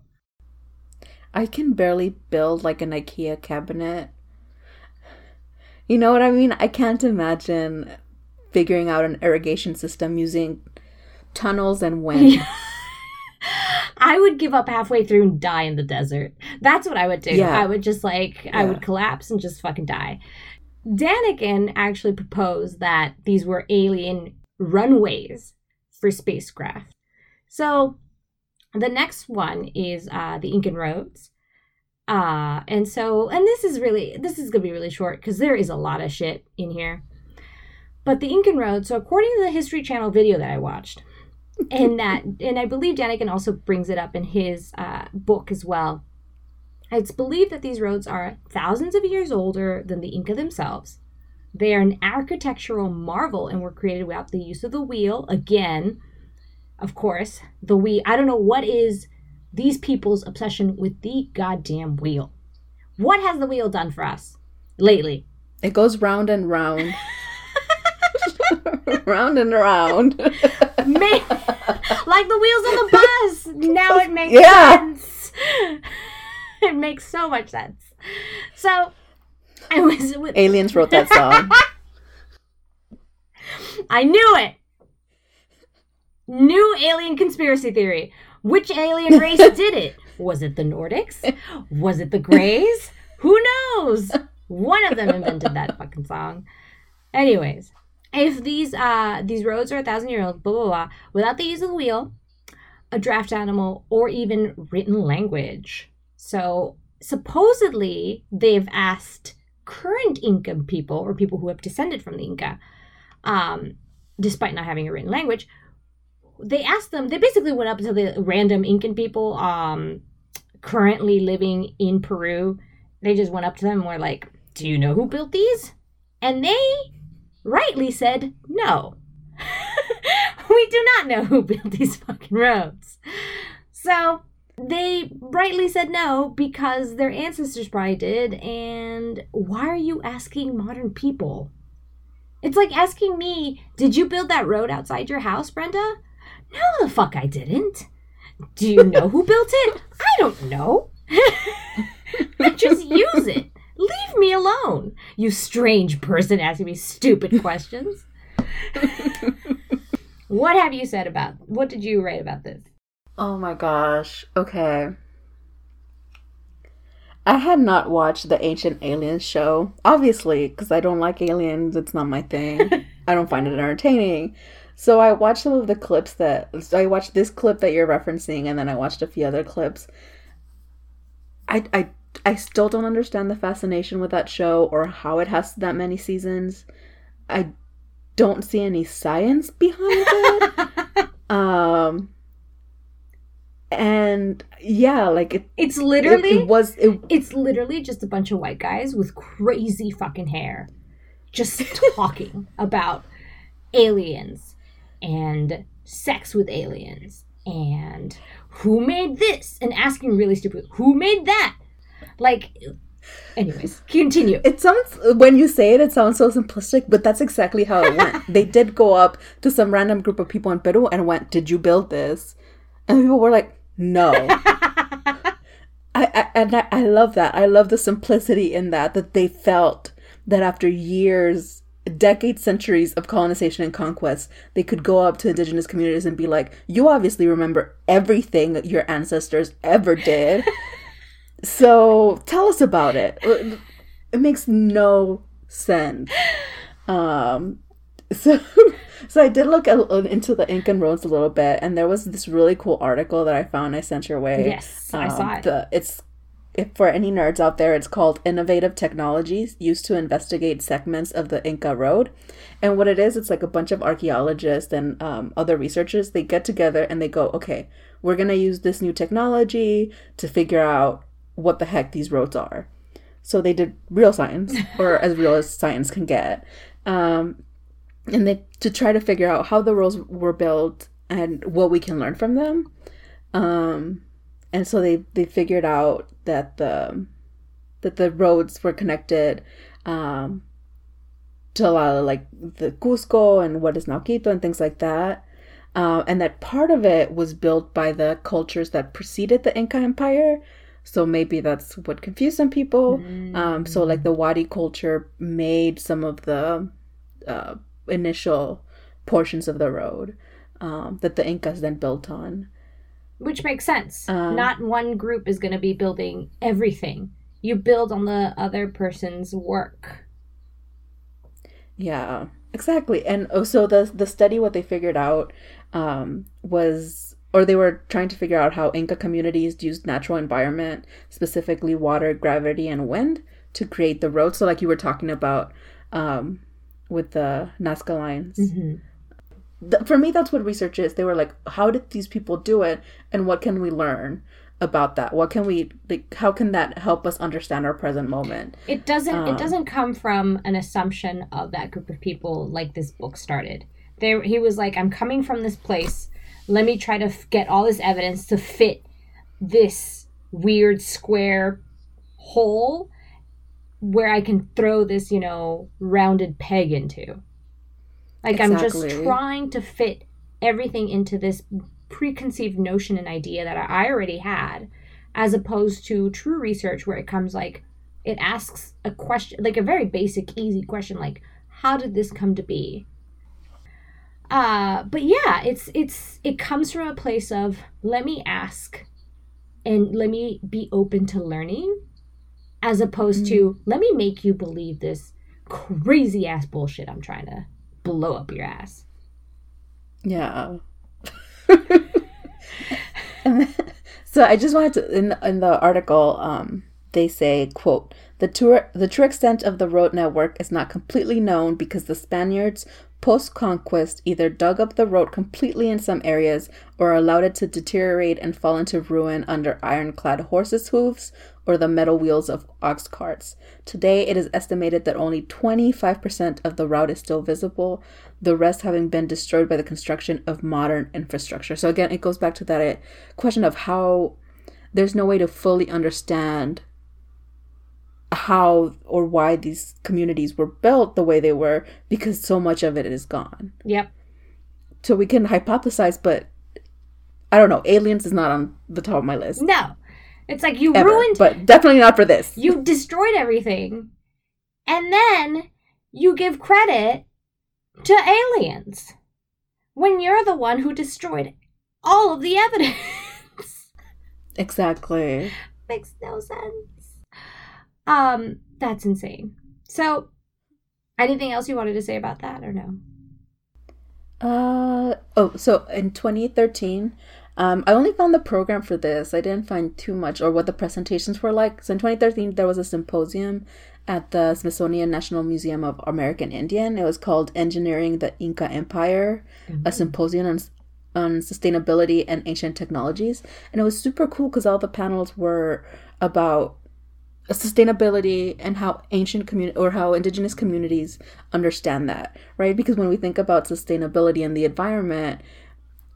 I can barely build like an IKEA cabinet. You know what I mean? I can't imagine figuring out an irrigation system using tunnels and wind. *laughs* I would give up halfway through and die in the desert. That's what I would do. Yeah. I would just like I would collapse and just fucking die. Daniken actually proposed that these were alien runways for spacecraft. So the next one is uh, the Incan roads. Uh, and so, and this is really, this is going to be really short because there is a lot of shit in here. But the Incan road, so according to the History Channel video that I watched, and that, *laughs* and I believe Daniken also brings it up in his uh, book as well. It's believed that these roads are thousands of years older than the Inca themselves. They are an architectural marvel and were created without the use of the wheel. Again, of course, the wheel. I don't know what is these people's obsession with the goddamn wheel. What has the wheel done for us lately? It goes round and round. *laughs* round and round. *laughs* Like the wheels on the bus. Now it makes Yeah. sense. *laughs* it makes so much sense. So, I was with. Aliens wrote that song. I knew it. New alien conspiracy theory. Which alien race *laughs* did it? Was it the Nordics? Was it the Greys? Who knows? One of them invented that fucking song. Anyways, if these uh these roads are a thousand year old, blah blah blah, without the use of the wheel, a draft animal, or even written language. So supposedly they've asked current Inca people or people who have descended from the Inca, um, despite not having a written language, they asked them. They basically went up to the random Incan people um, currently living in Peru. They just went up to them and were like, "Do you know who built these?" And they rightly said no. *laughs* we do not know who built these fucking roads. So they rightly said no because their ancestors probably did. And why are you asking modern people? It's like asking me, did you build that road outside your house, Brenda? No, the fuck I didn't. Do you know who built it? I don't know. *laughs* I just use it. Leave me alone, you strange person asking me stupid questions. what have you said about what did you write about this? Oh my gosh. Okay. I had not watched the Ancient Aliens show, obviously, because I don't like aliens. It's not my thing. *laughs* I don't find it entertaining. So I watched some of the clips that. So I watched this clip that you're referencing, and then I watched a few other clips. I, I, I still don't understand the fascination with that show or how it has that many seasons. I don't see any science behind it. *laughs* um and yeah like it It's it, literally it was it, it's literally just a bunch of white guys with crazy fucking hair just talking about aliens and sex with aliens. And who made this? And asking really stupid who made that? Like anyways *laughs* continue. It sounds when you say it it sounds so simplistic but that's exactly how it went. *laughs* They did go up to some random group of people in peru and went did you build this? And people were like no. *laughs* I, I and I, I love that. I love the simplicity in that that they felt that after years, decades, centuries of colonization and conquest, they could go up to indigenous communities and be like, "You obviously remember everything that your ancestors ever did. *laughs* so tell us about it." It makes no sense. Um, *laughs* so so I did look into the Incan roads a little bit, and there was this really cool article that I found. I sent your way. yes i saw Um, it The, it's if for any nerds out there, it's called Innovative Technologies, used to investigate segments of the Inca Road. And what it is, it's like a bunch of archaeologists and um, other researchers. They get together and they go, okay, we're going to use this new technology to figure out what the heck these roads are. So they did real science, *laughs* or as real as science can get. Um, and they to try to figure out how the roads were built and what we can learn from them. Um, and so they they figured out that the that the roads were connected um, to a lot of like the Cusco and what is now Quito and things like that. Uh, and that part of it was built by the cultures that preceded the Inca Empire. So maybe that's what confused some people. Mm. Um, so like the Wari culture made some of the uh, initial portions of the road um, that the Incas then built on. Which makes sense. Um, Not one group is going to be building everything. You build on the other person's work. Yeah, exactly. And oh, so the the study, what they figured out um, was, or they were trying to figure out how Inca communities used natural environment, specifically water, gravity, and wind, to create the road. So, like you were talking about um, with the Nazca lines. Mm-hmm th- for me that's what research is. They were like how did these people do it? And what can we learn about that? What can we like how can that help us understand our present moment? It doesn't um, it doesn't come from an assumption of that group of people like this book started. There he was like i'm coming from this place. Let me try to f- get all this evidence to fit this weird square hole where i can throw this you know rounded peg into like exactly. I'm just trying to fit everything into this preconceived notion and idea that I already had, as opposed to true research where it comes like it asks a question like a very basic, easy question like, how did this come to be? Uh, but yeah, it's it's it comes from a place of let me ask and let me be open to learning as opposed mm-hmm. to let me make you believe this crazy ass bullshit I'm trying to blow up your ass. Yeah. *laughs* *laughs* so I just wanted to in in the article um they say quote the tour the true extent of the road network is not completely known because the Spaniards post conquest either dug up the road completely in some areas or allowed it to deteriorate and fall into ruin under ironclad horses' hooves or the metal wheels of ox carts. Today, it is estimated that only 25% of the route is still visible, the rest having been destroyed by the construction of modern infrastructure. So, again, it goes back to that uh, question of how there's no way to fully understand how or why these communities were built the way they were because so much of it is gone. Yep. So we can hypothesize, but I don't know. Aliens is not on the top of my list. No. It's like you Ever, ruined but definitely not for this. *laughs* You destroyed everything. And then you give credit to aliens when you're the one who destroyed all of the evidence. *laughs* Exactly. Makes no sense. Um, that's insane. So, anything else you wanted to say about that or no? Uh oh, so in 2013, um, I only found the program for this. I didn't find too much or what the presentations were like. So in 2013, there was a symposium at the Smithsonian National Museum of American Indian. It was called Engineering the Inca Empire, mm-hmm. a symposium on, on sustainability and ancient technologies. And it was super cool because all the panels were about sustainability and how ancient community or how indigenous communities understand that, right? Because when we think about sustainability and the environment,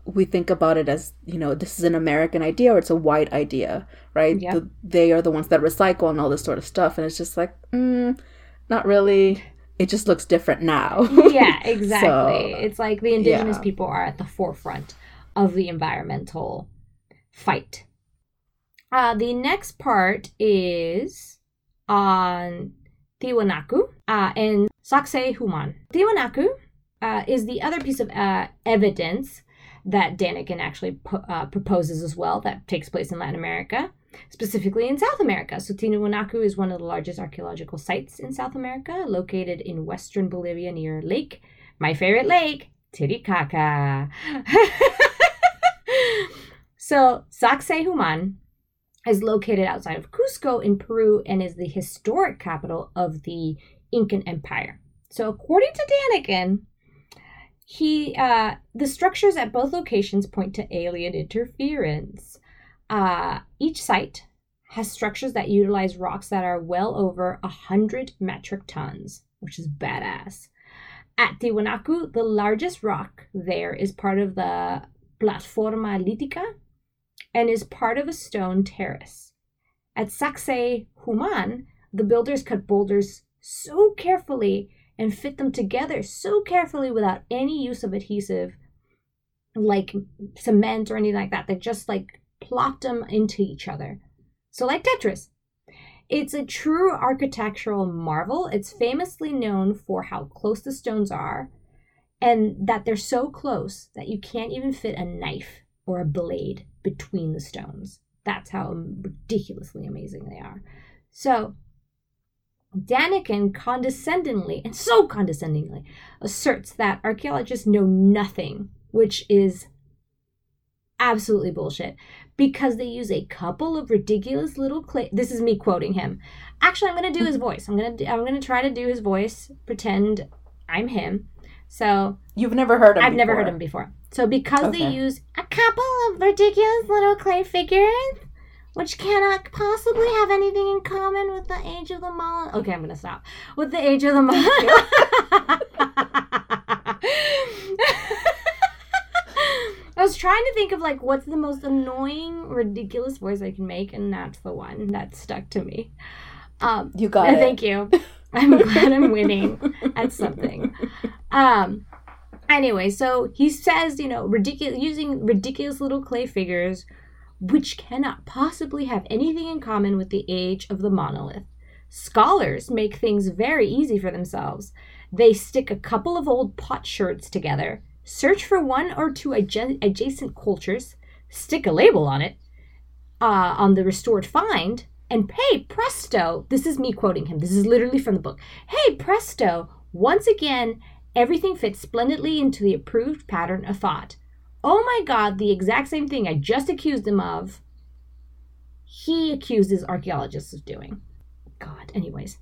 we think about it as you know this is an american idea or it's a white idea right yep. the, they are the ones that recycle and all this sort of stuff and it's just like mm, not really it just looks different now yeah *laughs* exactly so, it's like the indigenous yeah. people are at the forefront of the environmental fight uh, the next part is on Tiwanaku uh, and Sacsayhuaman. Tiwanaku uh, is the other piece of uh, evidence that Daniken actually uh, proposes as well that takes place in Latin America, specifically in South America. So Tiwanaku is one of the largest archaeological sites in South America, located in western Bolivia near Lake, my favorite lake, Titicaca. *laughs* so Sacsayhuaman is located outside of Cusco in Peru and is the historic capital of the Incan Empire. So, according to Daniken, he uh, the structures at both locations point to alien interference. Uh, each site has structures that utilize rocks that are well over a hundred metric tons, which is badass. At Tiwanaku, the largest rock there is part of the Plataforma Litica and is part of a stone terrace. At Sacsay Human, the builders cut boulders so carefully and fit them together so carefully without any use of adhesive like cement or anything like that. They just like plopped them into each other. So, like Tetris. It's a true architectural marvel. It's famously known for how close the stones are and that they're so close that you can't even fit a knife or a blade between the stones. That's how ridiculously amazing they are. So, Daniken condescendingly, and so condescendingly, asserts that archaeologists know nothing, which is absolutely bullshit because they use a couple of ridiculous little clay this is me quoting him actually i'm going to do his voice i'm going to i'm going to try to do his voice pretend i'm him so you've never heard him i've before. never heard them before so because Okay. they use a couple of ridiculous little clay figures which cannot possibly have anything in common with the age of the monolith. Okay, I'm gonna stop. With the age of the monolith. *laughs* I was trying to think of like what's the most annoying, ridiculous voice I can make, and that's the one that stuck to me. Um, You got *laughs* it. Thank you. *laughs* I'm glad I'm winning at something. Um. Anyway, so he says, you know, ridiculous using ridiculous little clay figures, which cannot possibly have anything in common with the age of the monolith. Scholars make things very easy for themselves. They stick a couple of old pot potsherds together, search for one or two adja- adjacent cultures, stick a label on it, uh, on the restored find, and hey, presto! This is me quoting him. This is literally from the book. Hey, presto! Once again, everything fits splendidly into the approved pattern of thought. Oh my god, the exact same thing I just accused him of, he accuses archaeologists of doing. God, anyways.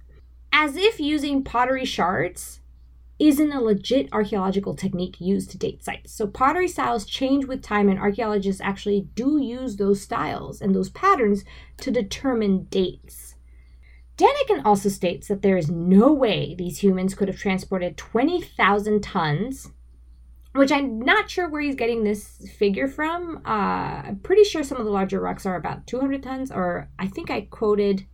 As if using pottery shards isn't a legit archaeological technique used to date sites. So pottery styles change with time, and archaeologists actually do use those styles and those patterns to determine dates. Daniken also states that there is no way these humans could have transported 20,000 tons, which I'm not sure where he's getting this figure from. Uh, I'm pretty sure some of the larger rocks are about 200 tons, or I think I quoted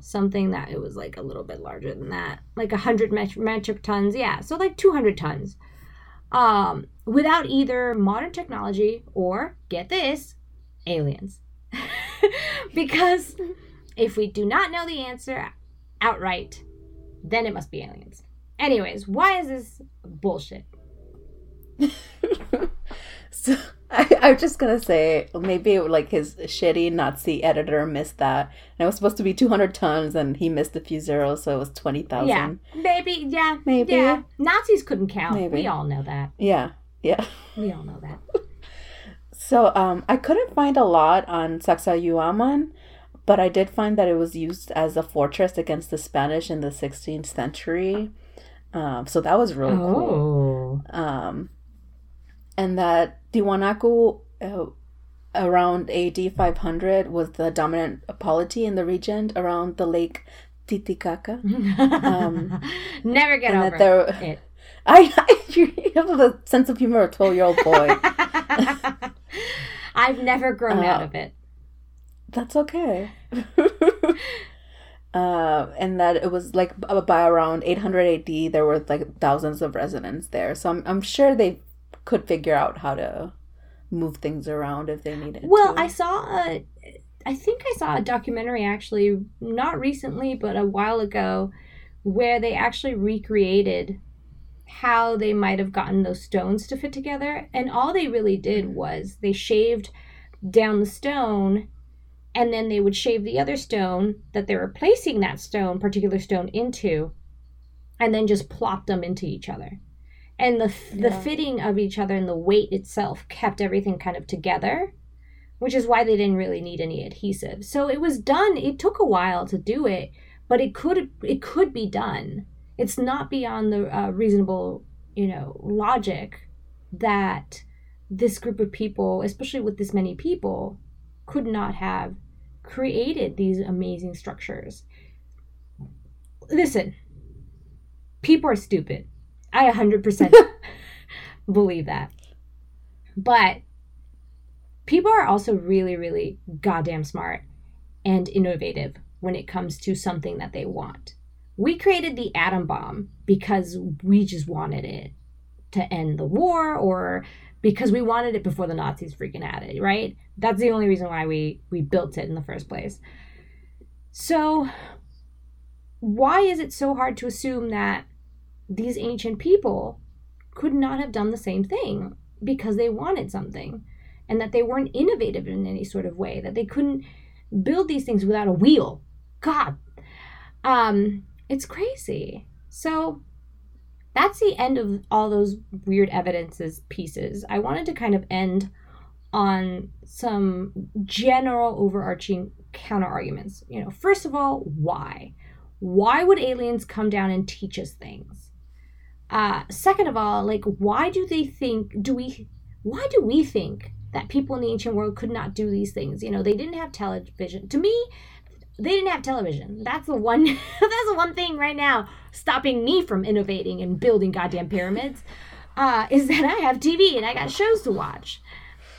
something that it was like a little bit larger than that, like 100 met- metric tons. Yeah, so like 200 tons. Um, without either modern technology or, get this, aliens. *laughs* because if we do not know the answer outright, then it must be aliens. Anyways, why is this bullshit? *laughs* So I, I'm just gonna say maybe like his shitty Nazi editor missed that, and it was supposed to be 200 tons, and he missed a few zeros, so it was 20,000. Yeah, maybe, yeah, Maybe. yeah. Nazis couldn't count. Maybe. We all know that. yeah, yeah. We all know that. *laughs* So um, I couldn't find a lot on Sacsayhuaman, but I did find that it was used as a fortress against the Spanish in the 16th century. Um, so that was really cool. Oh. Um, and that Tiwanaku uh, around AD 500 was the dominant polity in the region around the lake Titicaca. *laughs* Um, Never get over there, it. *laughs* I, I you have the sense of humor of a 12 year old boy. *laughs* I've never grown out Uh, of it. That's okay. uh, and that it was like by around 800 AD, there were like thousands of residents there. So I'm, I'm sure they could figure out how to move things around if they needed Well, to. I saw a, I think I saw a documentary actually, not recently, but a while ago, where they actually recreated how they might have gotten those stones to fit together. And all they really did was they shaved down the stone and then they would shave the other stone that they were placing that stone, particular stone, into, and then just plop them into each other. And the, the Yeah. fitting of each other and the weight itself kept everything kind of together which is why they didn't really need any adhesive. So it was done. It took a while to do it, but it could it could be done. It's not beyond the uh, reasonable, you know, logic that this group of people, especially with this many people, could not have created these amazing structures. Listen, people are stupid. I 100% *laughs* believe that. But people are also really, really goddamn smart and innovative when it comes to something that they want. We created the atom bomb because we just wanted it to end the war or because we wanted it before the Nazis freaking had it, right? That's the only reason why we we built it in the first place. So why is it so hard to assume that these ancient people could not have done the same thing because they wanted something and that they weren't innovative in any sort of way, that they couldn't build these things without a wheel. God. Um, it's crazy. So that's the end of all those weird evidences pieces. I wanted to kind of end on some general overarching counter arguments. You know, first of all, why? Why would aliens come down and teach us things? Uh, second of all, like, why do they think, do we, why do we think that people in the ancient world could not do these things. You know, they didn't have television. To me, they didn't have television. That's the one *laughs* that's the one thing right now stopping me from innovating and building goddamn pyramids. Uh, is that I have TV and I got shows to watch.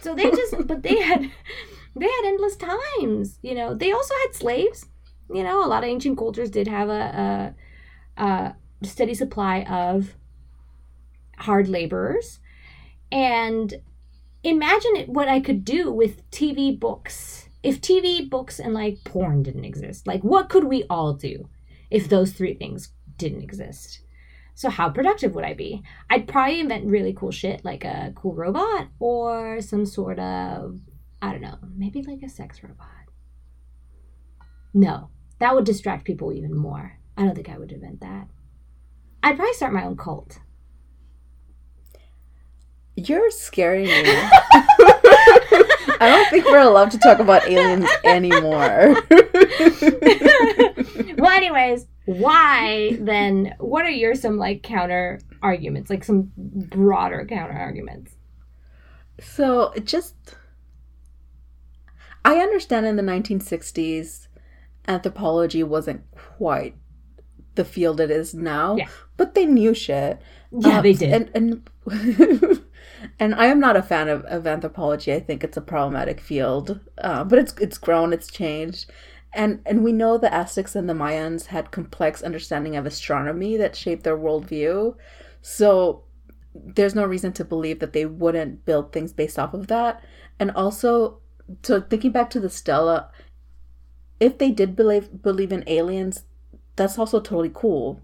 So they just *laughs* but they had they had endless times, you know. They also had slaves. You know, a lot of ancient cultures did have a, a, a steady supply of hard laborers. And imagine what I could do with TV books. If TV books and like porn didn't exist, like what could we all do if those three things didn't exist? So how productive would I be? I'd probably invent really cool shit like a cool robot or some sort of I don't know, maybe like a sex robot. No, that would distract people even more. I don't think I would invent that. I'd probably start my own cult. You're scaring me. *laughs* I don't think we're allowed to talk about aliens anymore. *laughs* well, anyways, why then? What are your some like counter arguments, like some broader counter arguments? So, it just I understand in the 1960s, anthropology wasn't quite the field it is now, Yeah. but they knew shit. Yeah, Uh, they did. And and *laughs* and I am not a fan of, of anthropology. I think it's a problematic field, uh, but it's it's grown, it's changed, and and we know the Aztecs and the Mayans had complex understanding of astronomy that shaped their worldview. So there's no reason to believe that they wouldn't build things based off of that. And also, so thinking back to the stela, if they did believe believe in aliens, that's also totally cool.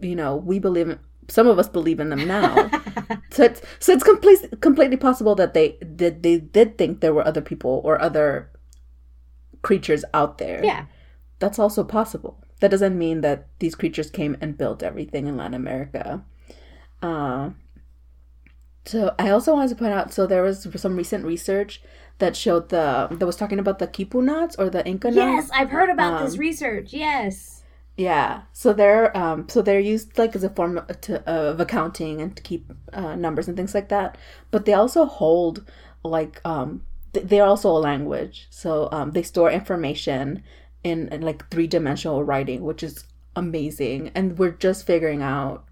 You know, we believe in, some of us believe in them now. *laughs* so it's so it's completely completely possible that they did they did think there were other people or other creatures out there. yeah. That's also possible. That doesn't mean that these creatures came and built everything in Latin America. Uh, so I also wanted to point out. So there was some recent research that showed the that was talking about the Kipu knots or the Inca knots. Yes, I've heard about this Um, research. Yes. Yeah. So they're um so they're used like as a form of, to, of accounting and to keep uh, numbers and things like that. But they also hold like um th- they're also a language. So um they store information in, in like three dimensional writing, which is amazing. And we're just figuring out.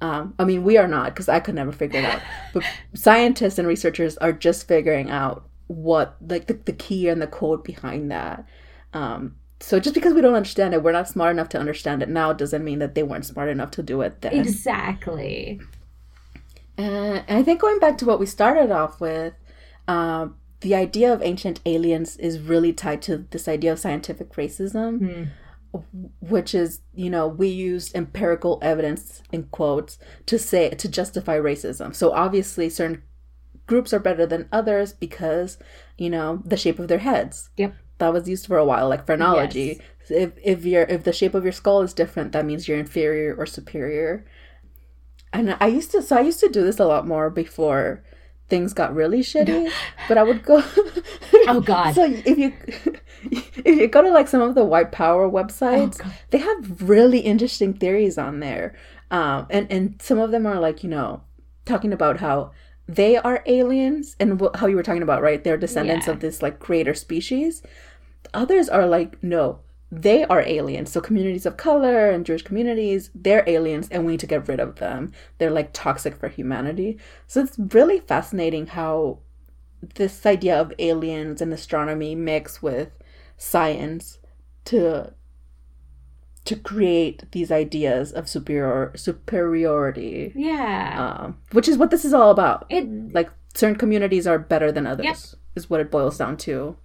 Um, I mean, we are not because I could never figure it out. *laughs* But scientists and researchers are just figuring out what like the, the key and the code behind that. Um, so just because we don't understand it, we're not smart enough to understand it now doesn't mean that they weren't smart enough to do it then. Exactly. Uh, and I think going back to what we started off with, um, the idea of ancient aliens is really tied to this idea of scientific racism, Hmm. which is, you know, we used empirical evidence in quotes to say to justify racism. So obviously, certain groups are better than others because, you know, the shape of their heads. Yep. That was used for a while, like phrenology. If if your if the shape of your skull is different, that means you're inferior or superior. And I used to so I used to do this a lot more before things got really shitty. but I would go *laughs* Oh God. So if you *laughs* if you go to like some of the white power websites, Oh, they have really interesting theories on there, um, and and some of them are like you know talking about how they are aliens and wh- how you were talking about right they're descendants Yeah. of this like greater species. Others are like no. They are aliens. So communities of color and Jewish communities, they're aliens and we need to get rid of them. They're like toxic for humanity. So it's really fascinating how this idea of aliens and astronomy mix with science to to create these ideas of superior superiority yeah. um, which is what this is all about it like certain communities are better than others Yep. is what it boils down to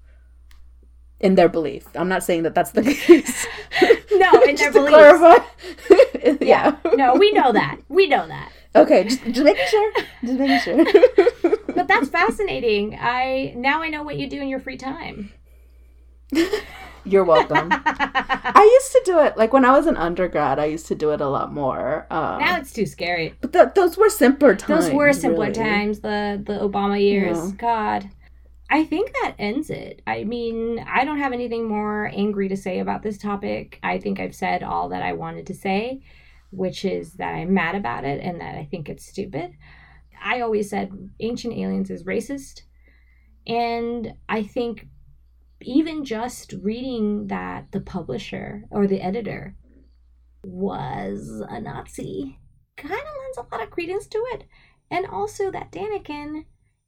in their belief i'm not saying that that's the case *laughs* no in *laughs* their beliefs. clarify *laughs* yeah, No, we know that. We know that. okay just, just making sure just making sure But that's fascinating. I now I know what you do in your free time. You're welcome *laughs* I used to do it like when I was an undergrad. I used to do it a lot more. Um, now it's too scary. but th- those were simpler times. Those were simpler really. times. The the Obama years. Yeah. God. I think that ends it. I mean, I don't have anything more angry to say about this topic. I think I've said all that I wanted to say, which is that I'm mad about it and that I think it's stupid. I always said Ancient Aliens is racist. And I think even just reading that the publisher or the editor was a Nazi kind of lends a lot of credence to it. And also that Daniken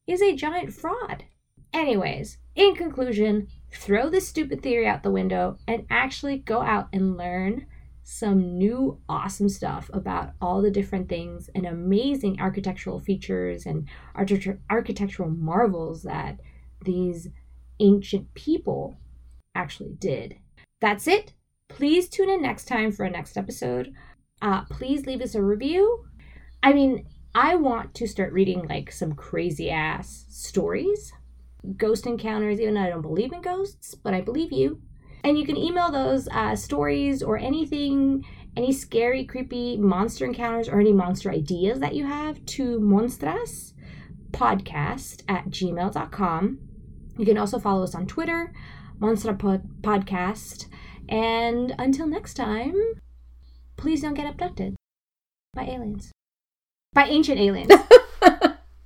is a giant fraud. Anyways, in conclusion, throw this stupid theory out the window and actually go out and learn some new awesome stuff about all the different things and amazing architectural features and architectural marvels that these ancient people actually did. That's it. Please tune in next time for a next episode. Uh, please leave us a review. I mean, I want to start reading like some crazy ass stories, ghost encounters, even though I don't believe in ghosts, but I believe you. And you can email those uh, stories or anything, any scary, creepy monster encounters or any monster ideas that you have to monstras podcast at gmail.com. You can also follow us on Twitter, Monstra Pod- Podcast. And until next time, please don't get abducted by aliens. By ancient aliens. *laughs*